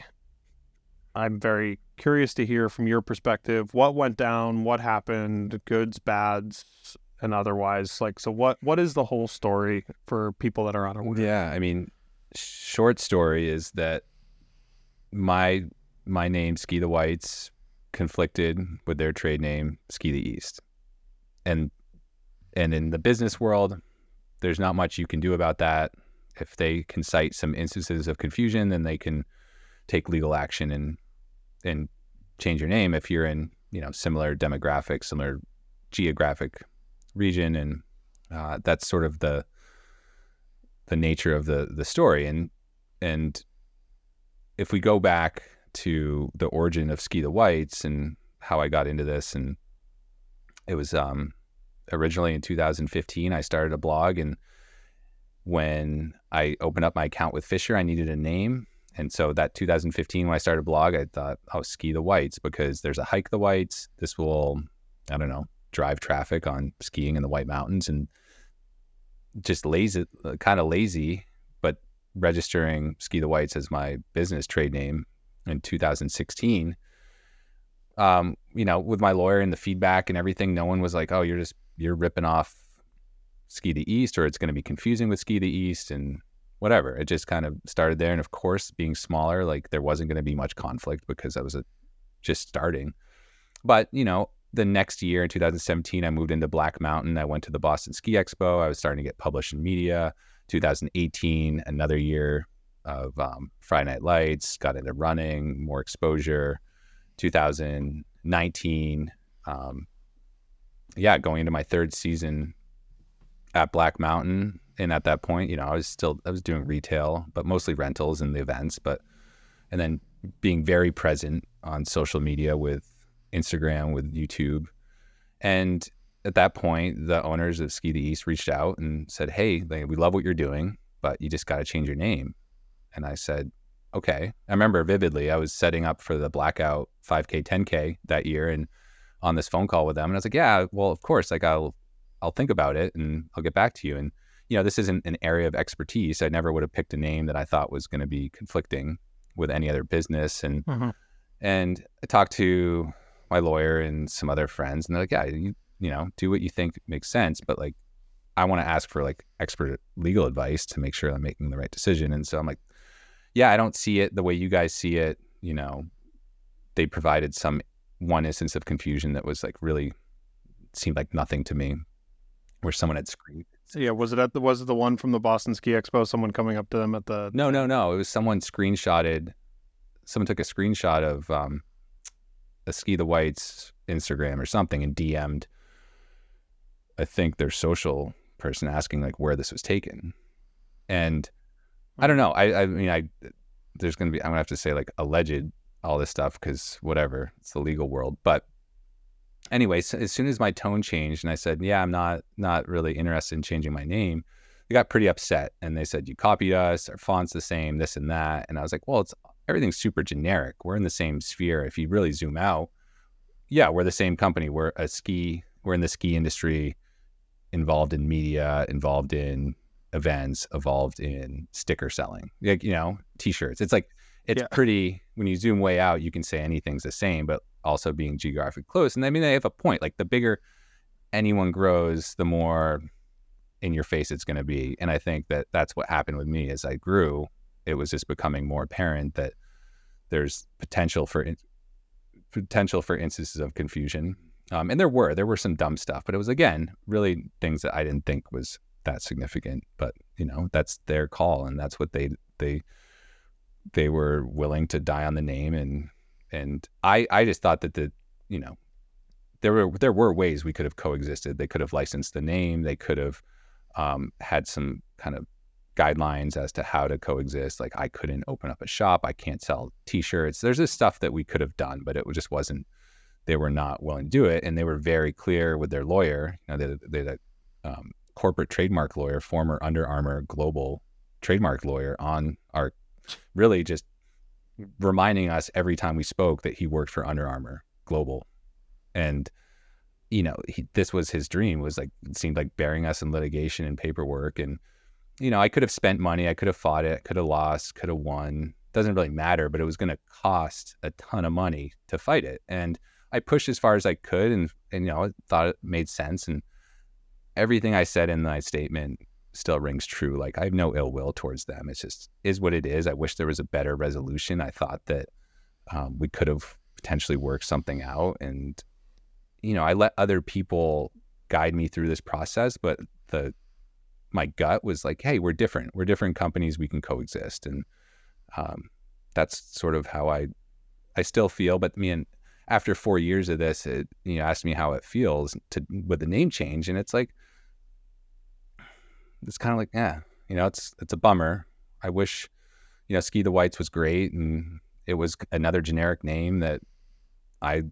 I'm very curious to hear from your perspective what went down, what happened, goods, bads, and otherwise. Like, so what what is the whole story for people that are unaware? Yeah, I mean, short story is that my my name Ski the Whites conflicted with their trade name Ski the East, and and in the business world, there's not much you can do about that. If they can cite some instances of confusion, then they can take legal action and and change your name if you're in you know similar demographic, similar geographic region, and uh, that's sort of the the nature of the the story. And and if we go back to the origin of ski the whites and how i got into this and it was um originally in 2015 i started a blog and when i opened up my account with Fischer i needed a name. And so that 2015 when i started a blog i thought oh ski the whites because there's a hike the whites. This will i don't know drive traffic on skiing in the white mountains. And just lazy, kind of lazy, but registering Ski the Whites as my business trade name in 2016. Um, you know, with my lawyer and the feedback and everything, no one was like, "Oh, you're just you're ripping off Ski the East," or it's going to be confusing with Ski the East and whatever. It just kind of started there, and of course, being smaller, like there wasn't going to be much conflict because I was a, just starting. But you know, the next year in 2017, I moved into Black Mountain. I went to the Boston Ski Expo. I was starting to get published in media. 2018, another year of um, Friday Night Lights, got into running, more exposure. 2019, um, yeah, going into my third season at Black Mountain. And at that point, you know, I was still, I was doing retail, but mostly rentals and the events. But, and then being very present on social media with Instagram, with YouTube. And at that point, the owners of Ski the East reached out and said, Hey, we love what you're doing, but you just got to change your name. And I said, Okay. I remember vividly, I was setting up for the blackout 5K, 10K that year and on this phone call with them. And I was like, Yeah, well, of course, like I'll, I'll think about it and I'll get back to you. And, you know, this isn't an area of expertise. I never would have picked a name that I thought was going to be conflicting with any other business. And, Mhm. and I talked to my lawyer and some other friends, and they're like, "Yeah, you, you know, do what you think makes sense, but like, I want to ask for like expert legal advice to make sure I'm making the right decision." And so I'm like, "Yeah, I don't see it the way you guys see it." You know, they provided some one instance of confusion that was like really seemed like nothing to me, where someone had screamed. So yeah, was it at the was it the one from the Boston Ski Expo? Someone coming up to them at the No, no, no. It was someone screenshotted. Someone took a screenshot of um, Ski the Whites Instagram or something and DM'd. I think their social person asking like where this was taken, and I don't know. I, I mean, I there's gonna be I'm gonna have to say like alleged all this stuff because whatever it's the legal world. But anyway, so as soon as my tone changed and I said, yeah, I'm not not really interested in changing my name they got pretty upset and they said you copied us our font's the same this and that and i was like well it's everything's super generic we're in the same sphere if you really zoom out yeah we're the same company we're a ski we're in the ski industry involved in media involved in events involved in sticker selling like you know t-shirts it's like it's Yeah. pretty when you zoom way out you can say anything's the same but also being geographic close and i mean they have a point like the bigger anyone grows the more in your face it's going to be. And I think that that's what happened with me as I grew. It was just becoming more apparent that there's potential for in, potential for instances of confusion. Um, and there were there were some dumb stuff, but it was again really things that I didn't think was that significant. But you know that's their call, and that's what they they they were willing to die on the name and and I I just thought that the you know there were there were ways we could have coexisted. They could have licensed the name. They could have um, had some kind of guidelines as to how to coexist. Like I couldn't open up a shop. I can't sell T-shirts. There's this stuff that we could have done, but it just wasn't. They were not willing to do it, and they were very clear with their lawyer. You know, they um, corporate trademark lawyer, former Under Armour global trademark lawyer, on our really just reminding us every time we spoke that he worked for Under Armour global, and you know he, this was his dream was like it seemed like burying us in litigation and paperwork and you know i could have spent money i could have fought it could have lost could have won. Doesn't really matter but it was going to cost a ton of money to fight it. And i pushed as far as i could and, and you know thought it made sense. And everything i said in my statement still rings true. Like i have no ill will towards them. It's just is what it is. I wish there was a better resolution. I thought that um, we could have potentially worked something out. And you know, I let other people guide me through this process, but the my gut was like, hey, we're different. We're different companies. We can coexist, and um, that's sort of how I I still feel. But me and after four years of this, it you know asked me how it feels to with the name change, and it's like it's kind of like yeah, you know, it's it's a bummer. I wish you know Ski the Whites was great, and it was another generic name that I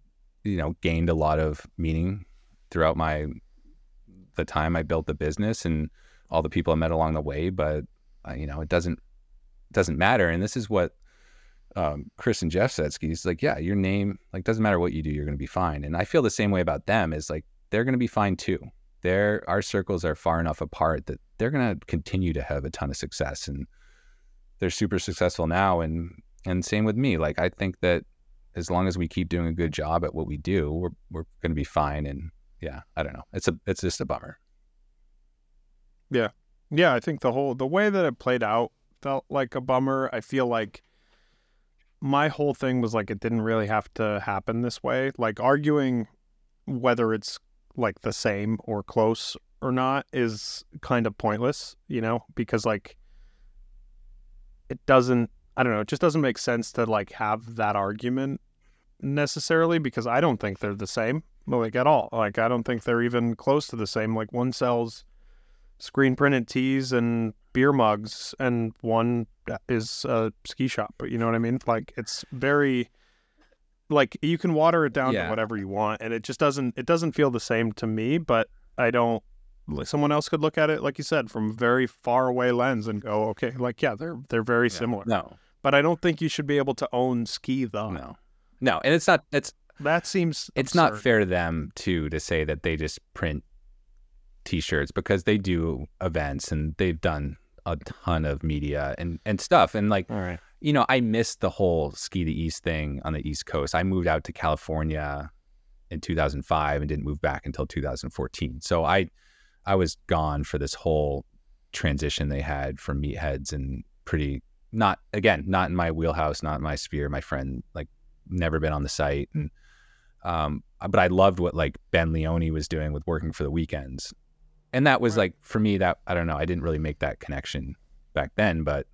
you know gained a lot of meaning throughout my the time I built the business and all the people I met along the way. But uh, you know, it doesn't doesn't matter. And this is what um, Chris and Jeff said. He's like, yeah, your name like doesn't matter what you do, you're going to be fine. And I feel the same way about them. Is like they're going to be fine too. Their our circles are far enough apart that they're going to continue to have a ton of success, and they're super successful now. And and same with me. Like I think that as long as we keep doing a good job at what we do, we're we're going to be fine. And yeah, I don't know. It's a it's just a bummer. Yeah, yeah. I think the whole the way that it played out felt like a bummer. I feel like my whole thing was like it didn't really have to happen this way. Like arguing whether it's like the same or close or not is kind of pointless, you know, because like it doesn't I don't know, it just doesn't make sense to like have that argument necessarily because I don't think they're the same, like at all. Like I don't think they're even close to the same. Like one sells screen printed tees and beer mugs, and one is a ski shop. But you know what I mean? Like it's very like you can water it down yeah. to whatever you want, and it just doesn't it doesn't feel the same to me. But I don't. Like Someone else could look at it, like you said, from a very far away lens and go, okay, like yeah, they're they're very yeah. similar. No, but I don't think you should be able to own ski though. No. No, and it's not. It's that seems. It's absurd. not fair to them too to say that they just print T-shirts because they do events and they've done a ton of media and and stuff. And like, you know, I missed the whole ski the east thing on the East Coast. I moved out to California in 2005 and didn't move back until 2014. So I I was gone for this whole transition they had from meatheads and pretty not again not in my wheelhouse, not in my sphere. My friend like never been on the site and um, but I loved what like Ben Leone was doing with working for the weekends. And that was right. like for me that I don't know, I didn't really make that connection back then, but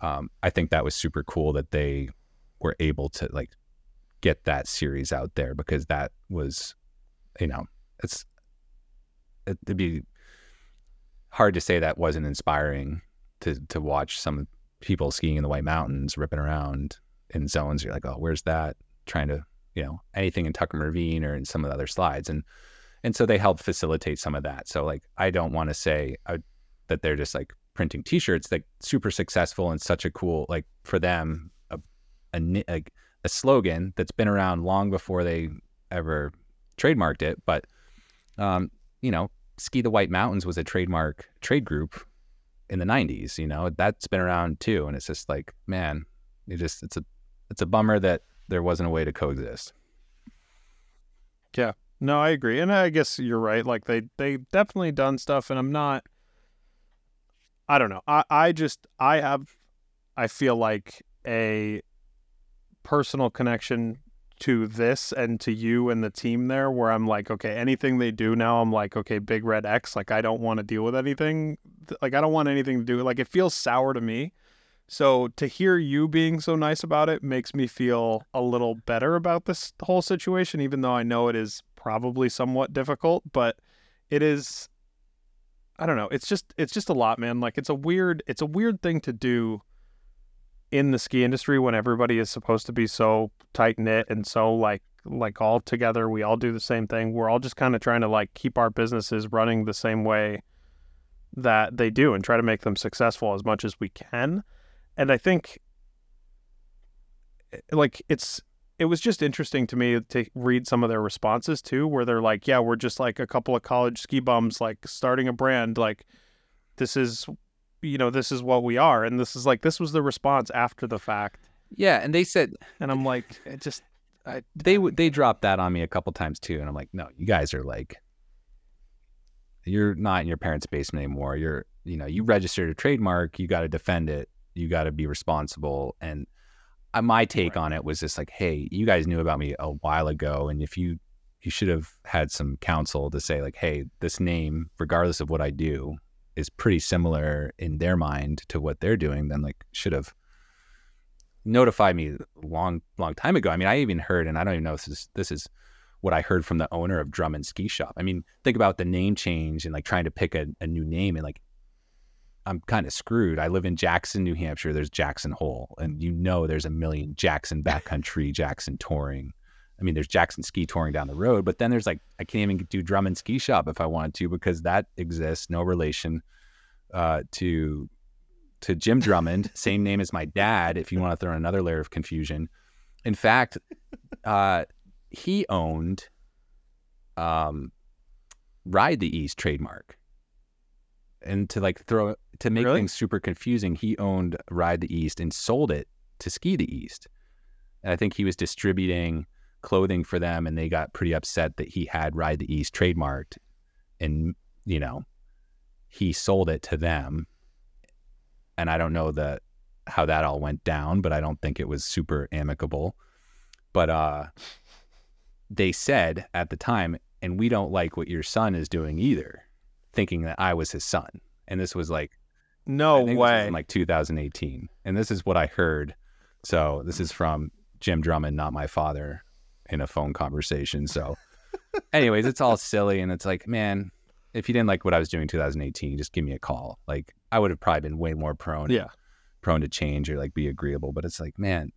um, I think that was super cool that they were able to like get that series out there because that was you know, it's it'd be hard to say that wasn't inspiring to to watch some people skiing in the White Mountains ripping around in zones. You're like, oh, where's that? Trying to, you know, anything in Tuckerman Ravine or in some of the other slides. And, and so they help facilitate some of that. So like, I don't want to say uh, that they're just like printing t-shirts, like super successful and such a cool, like for them, a, a, a, a slogan that's been around long before they ever trademarked it. But, um, you know, Ski the White Mountains was a trademark trade group in the 90s you know that's been around too and it's just like man it just it's a it's a bummer that there wasn't a way to coexist. Yeah. No, I agree. And I guess you're right. Like they they definitely done stuff and I'm not I don't know. I, I just I have I feel like a personal connection to this and to you and the team there where I'm like, okay, anything they do now, I'm like, okay, big red X. Like I don't want to deal with anything. Like I don't want anything to do. Like it feels sour to me. So to hear you being so nice about it makes me feel a little better about this whole situation, even though I know it is probably somewhat difficult, but it is I don't know. It's just it's just a lot, man. Like it's a weird it's a weird thing to do in the ski industry when everybody is supposed to be so tight knit and so like like all together we all do the same thing we're all just kind of trying to like keep our businesses running the same way that they do and try to make them successful as much as we can and i think eh, like it's it was just interesting to me to read some of their responses too where they're like yeah we're just like a couple of college ski bums like starting a brand like this is you know, this is what we are. And this is like, this was the response after the fact. Yeah. And they said, and I'm like, it just, I, they would they dropped that on me a couple times too. And I'm like, no, you guys are like, you're not in your parents' basement anymore. You're, you know, you registered a trademark, you got to defend it, you got to be responsible. And my take right. on it was just like, hey, you guys knew about me a while ago, and if you you should have had some counsel to say like, hey, this name, regardless of what I do, is pretty similar in their mind to what they're doing, then like should have notified me long long time ago. I mean, I even heard, and I don't even know if this is this is what I heard from the owner of Drummond Ski Shop. I mean, think about the name change and like trying to pick a, a new name and like I'm kind of screwed. I live in Jackson, New Hampshire. There's Jackson Hole, and you know there's a million Jackson backcountry, Jackson touring. I mean, there's Jackson Ski touring down the road, but then there's like I can't even do Drummond Ski Shop if I wanted to because that exists, no relation uh, to to Jim Drummond, same name as my dad. If you want to throw another layer of confusion, in fact, uh, he owned um, Ride the East trademark, and to like throw to make really? things super confusing, he owned Ride the East and sold it to Ski the East. And I think he was distributing clothing for them and they got pretty upset that he had Ride the East trademarked and you know he sold it to them and I don't know that how that all went down but I don't think it was super amicable but uh they said at the time and we don't like what your son is doing either thinking that I was his son and this was like no way like 2018 and this is what I heard so this is from Jim Drummond not my father in a phone conversation. So, anyways, it's all silly, and it's like, man, if you didn't like what I was doing in 2018, just give me a call. Like, I would have probably been way more prone, yeah, prone to change or like be agreeable. But it's like, man,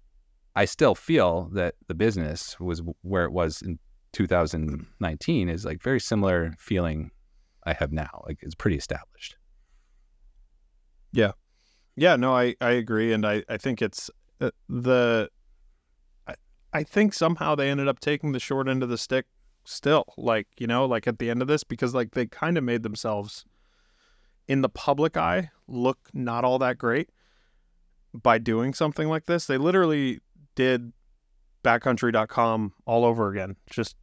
I still feel that the business was where it was in 2019 is like very similar feeling I have now. Like, it's pretty established. Yeah. Yeah, no, I, I agree. And I, I think it's uh, the I think somehow they ended up taking the short end of the stick still like you know like at the end of this because like they kind of made themselves in the public eye look not all that great by doing something like this they literally did backcountry.com all over again just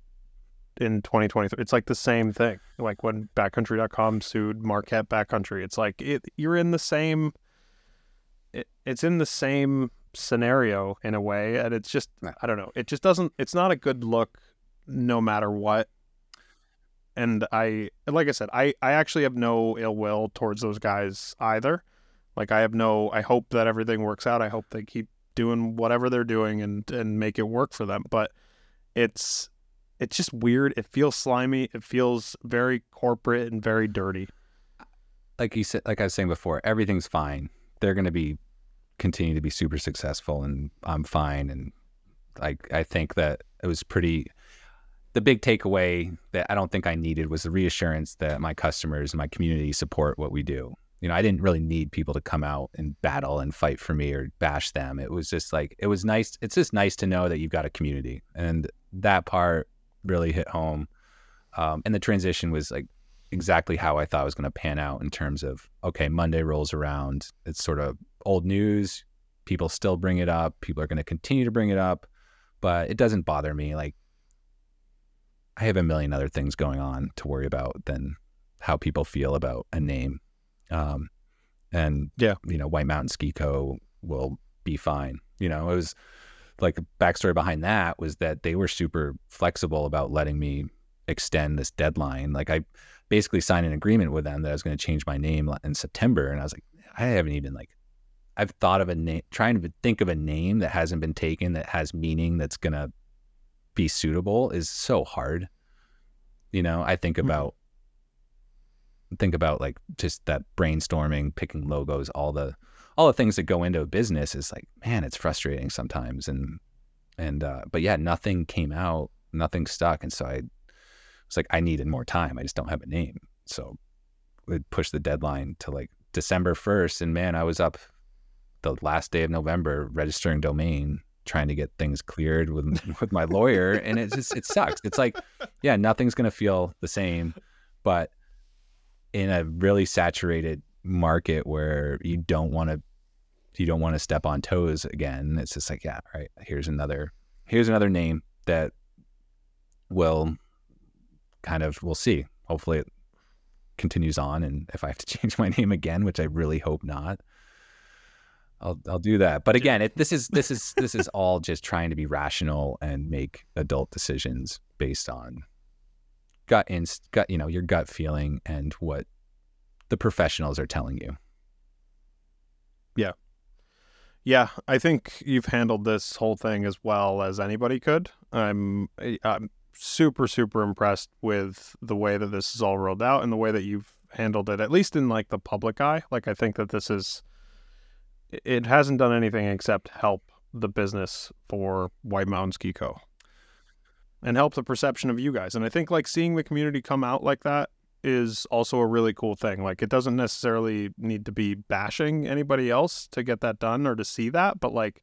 in 2023 it's like the same thing. Like when backcountry.com sued marquette backcountry it's like it, you're in the same it, it's in the same scenario in a way and it's just i don't know. It just doesn't it's not a good look no matter what. And i like i said i i actually have no ill will towards those guys either. Like i have no i hope that everything works out. I hope they keep doing whatever they're doing and and make it work for them. But it's it's just weird it feels slimy it feels very corporate and very dirty like you said like i was saying before everything's fine they're going to be continue to be super successful and I'm fine. And like, I think that it was pretty, the big takeaway that I don't think I needed was the reassurance that my customers and my community support what we do. You know, I didn't really need people to come out and battle and fight for me or bash them. It was just like, it was nice. It's just nice to know that you've got a community. And that part really hit home. Um, and the transition was like exactly how I thought it was going to pan out in terms of, okay, Monday rolls around. It's sort of old news. People still bring it up. People are going to continue to bring it up, but it doesn't bother me. Like, I have a million other things going on to worry about than how people feel about a name. Um, and Yeah. you know, White Mountain Ski Co. will be fine. You know, it was like the backstory behind that was that they were super flexible about letting me extend this deadline. Like I basically signed an agreement with them that I was going to change my name in September, and I was like, I haven't even like. I've thought of a name, trying to think of a name that hasn't been taken that has meaning that's gonna be suitable is so hard. You know, I think Mhm. about think about like just that brainstorming, picking logos, all the all the things that go into a business is like, man, it's frustrating sometimes. And and uh but yeah, nothing came out, nothing stuck. And so I was like, I needed more time. I just don't have a name. So it pushed the deadline to like December first. And man, I was up the last day of November registering domain, trying to get things cleared with with my lawyer. And it just it sucks. It's like, yeah, nothing's gonna feel the same, but in a really saturated market where you don't want to you don't want to step on toes again. It's just like yeah right. here's another here's another name that will kind of we'll see. Hopefully it continues on and if i have to change my name again which i really hope not i'll i'll do that. But again it, this is this is this is all just trying to be rational and make adult decisions based on gut inst gut you know your gut feeling and what the professionals are telling you Yeah, Yeah, I think you've handled this whole thing as well as anybody could. I'm eh, I'm super super impressed with the way that this is all rolled out and the way that you've handled it at least in like the public eye. Like I think that this is it hasn't done anything except help the business for White Mountain Ski Co. and help the perception of you guys. And I think like seeing the community come out like that is also a really cool thing. Like it doesn't necessarily need to be bashing anybody else to get that done or to see that, but like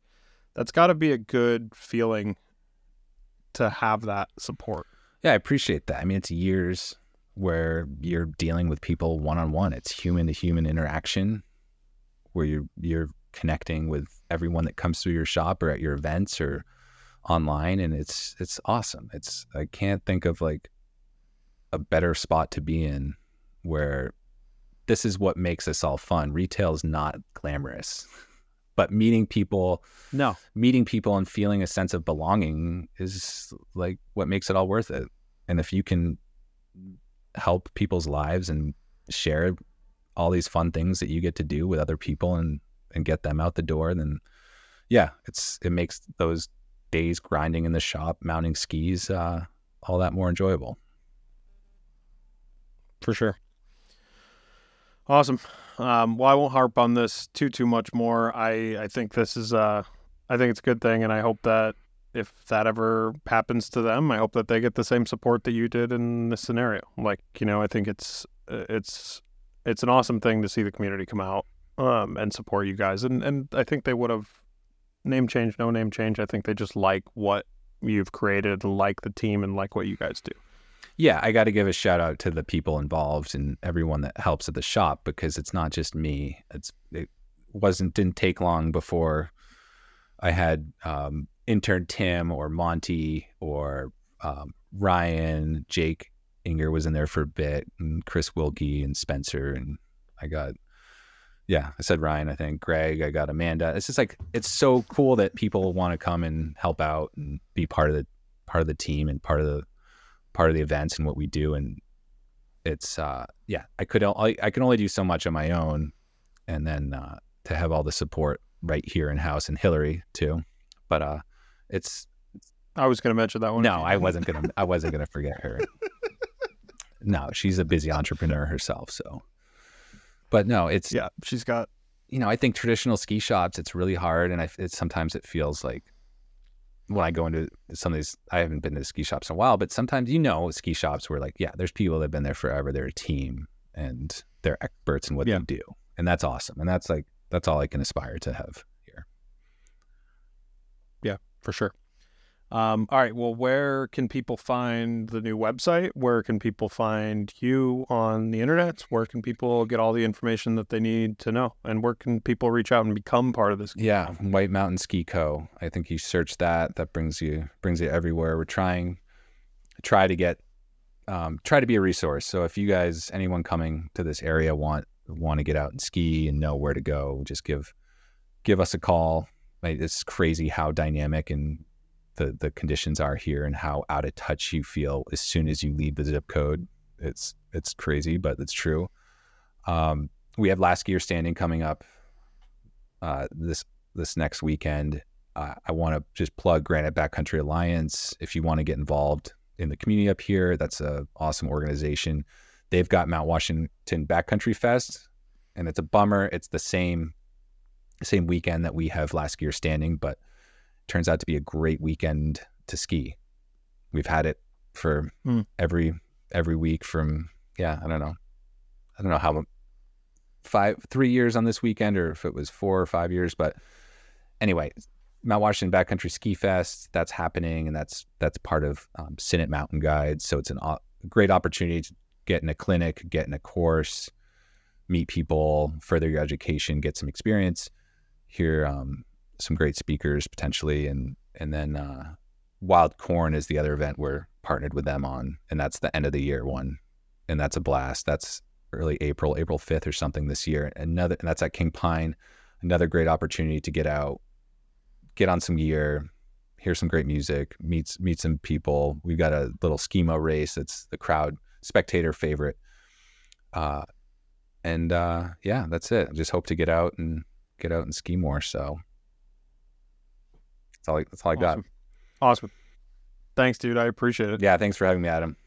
that's got to be a good feeling to have that support. yeah i appreciate that i mean it's years where you're dealing with people one-on-one it's human to human interaction where you're you're connecting with everyone that comes through your shop or at your events or online and it's it's awesome it's i can't think of like a better spot to be in where this is what makes us all fun. Retail is not glamorous but meeting people No. meeting people and feeling a sense of belonging is like what makes it all worth it. And if you can help people's lives and share all these fun things that you get to do with other people and and get them out the door then yeah it's it makes those days grinding in the shop mounting skis uh all that more enjoyable For sure. Awesome. Um, well, I won't harp on this too too much more. I I think this is uh I think it's a good thing, and I hope that if that ever happens to them, I hope that they get the same support that you did in this scenario. Like you know, I think it's it's it's an awesome thing to see the community come out um, and support you guys, and and I think they would have name change, no name change. I think they just like what you've created, like the team, and like what you guys do. Yeah, I got to give a shout out to the people involved and everyone that helps at the shop because it's not just me. It's it wasn't didn't take long before I had um, intern Tim or Monty or um, Ryan, Jake Inger was in there for a bit, and Chris Wilkie and Spencer, and I got yeah, I said Ryan, I think Greg, I got Amanda. It's just like it's so cool that people want to come and help out and be part of the part of the team and part of the part of the events and what we do and it's uh yeah i could I, I can only do so much on my own and then uh to have all the support right here in house and hillary too. But uh it's I was going to mention that one. no i wasn't gonna i wasn't gonna forget her. No she's a busy entrepreneur herself so. But no it's Yeah, she's got you know i think traditional ski shops it's really hard and I, it sometimes it feels like when I go into some of these, I haven't been to ski shops in a while, but sometimes you know ski shops where like, yeah, there's people that have been there forever. They're a team and they're experts in what Yeah. they do, and that's awesome. And that's like that's all I can aspire to have here. Yeah, for sure. Um, all right. Well, where can people find the new website? Where can people find you on the internet? Where can people get all the information that they need to know? And where can people reach out and become part of this? Yeah, White Mountain Ski Co. I think you search that. That brings you brings you everywhere. We're trying try to get um, try to be a resource. So if you guys anyone coming to this area want want to get out and ski and know where to go, just give give us a call. It's crazy how dynamic and the the conditions are here and how out of touch you feel as soon as you leave the zip code. It's it's crazy, but it's true. Um, we have last skier standing coming up uh, this this next weekend. Uh, I want to just plug Granite Backcountry Alliance. If you want to get involved in the community up here, that's a awesome organization. They've got Mount Washington Backcountry Fest, and it's a bummer. It's the same same weekend that we have last skier standing, but turns out to be a great weekend to ski. We've had it for Hmm. every every week from yeah, I don't know. I don't know how five three years on this weekend or if it was four or five years, but anyway, Mount Washington Backcountry Ski Fest that's happening, and that's that's part of um, Mountain Guides. So it's an, a great opportunity to get in a clinic, get in a course, meet people, further your education, get some experience, hear um, some great speakers potentially, and and then uh, Wild Corn is the other event we're partnered with them on, and that's the end of the year one, and that's a blast. That's early April, April fifth or something this year. Another, and that's at King Pine. Another great opportunity to get out, get on some gear, hear some great music, meet meet some people. We've got a little skimo race. that's the crowd spectator favorite. Uh, and uh, yeah, that's it. I just hope to get out and get out and ski more. So that's all. I, that's all I got. Awesome. Thanks, dude. I appreciate it. Yeah, thanks for having me, Adam.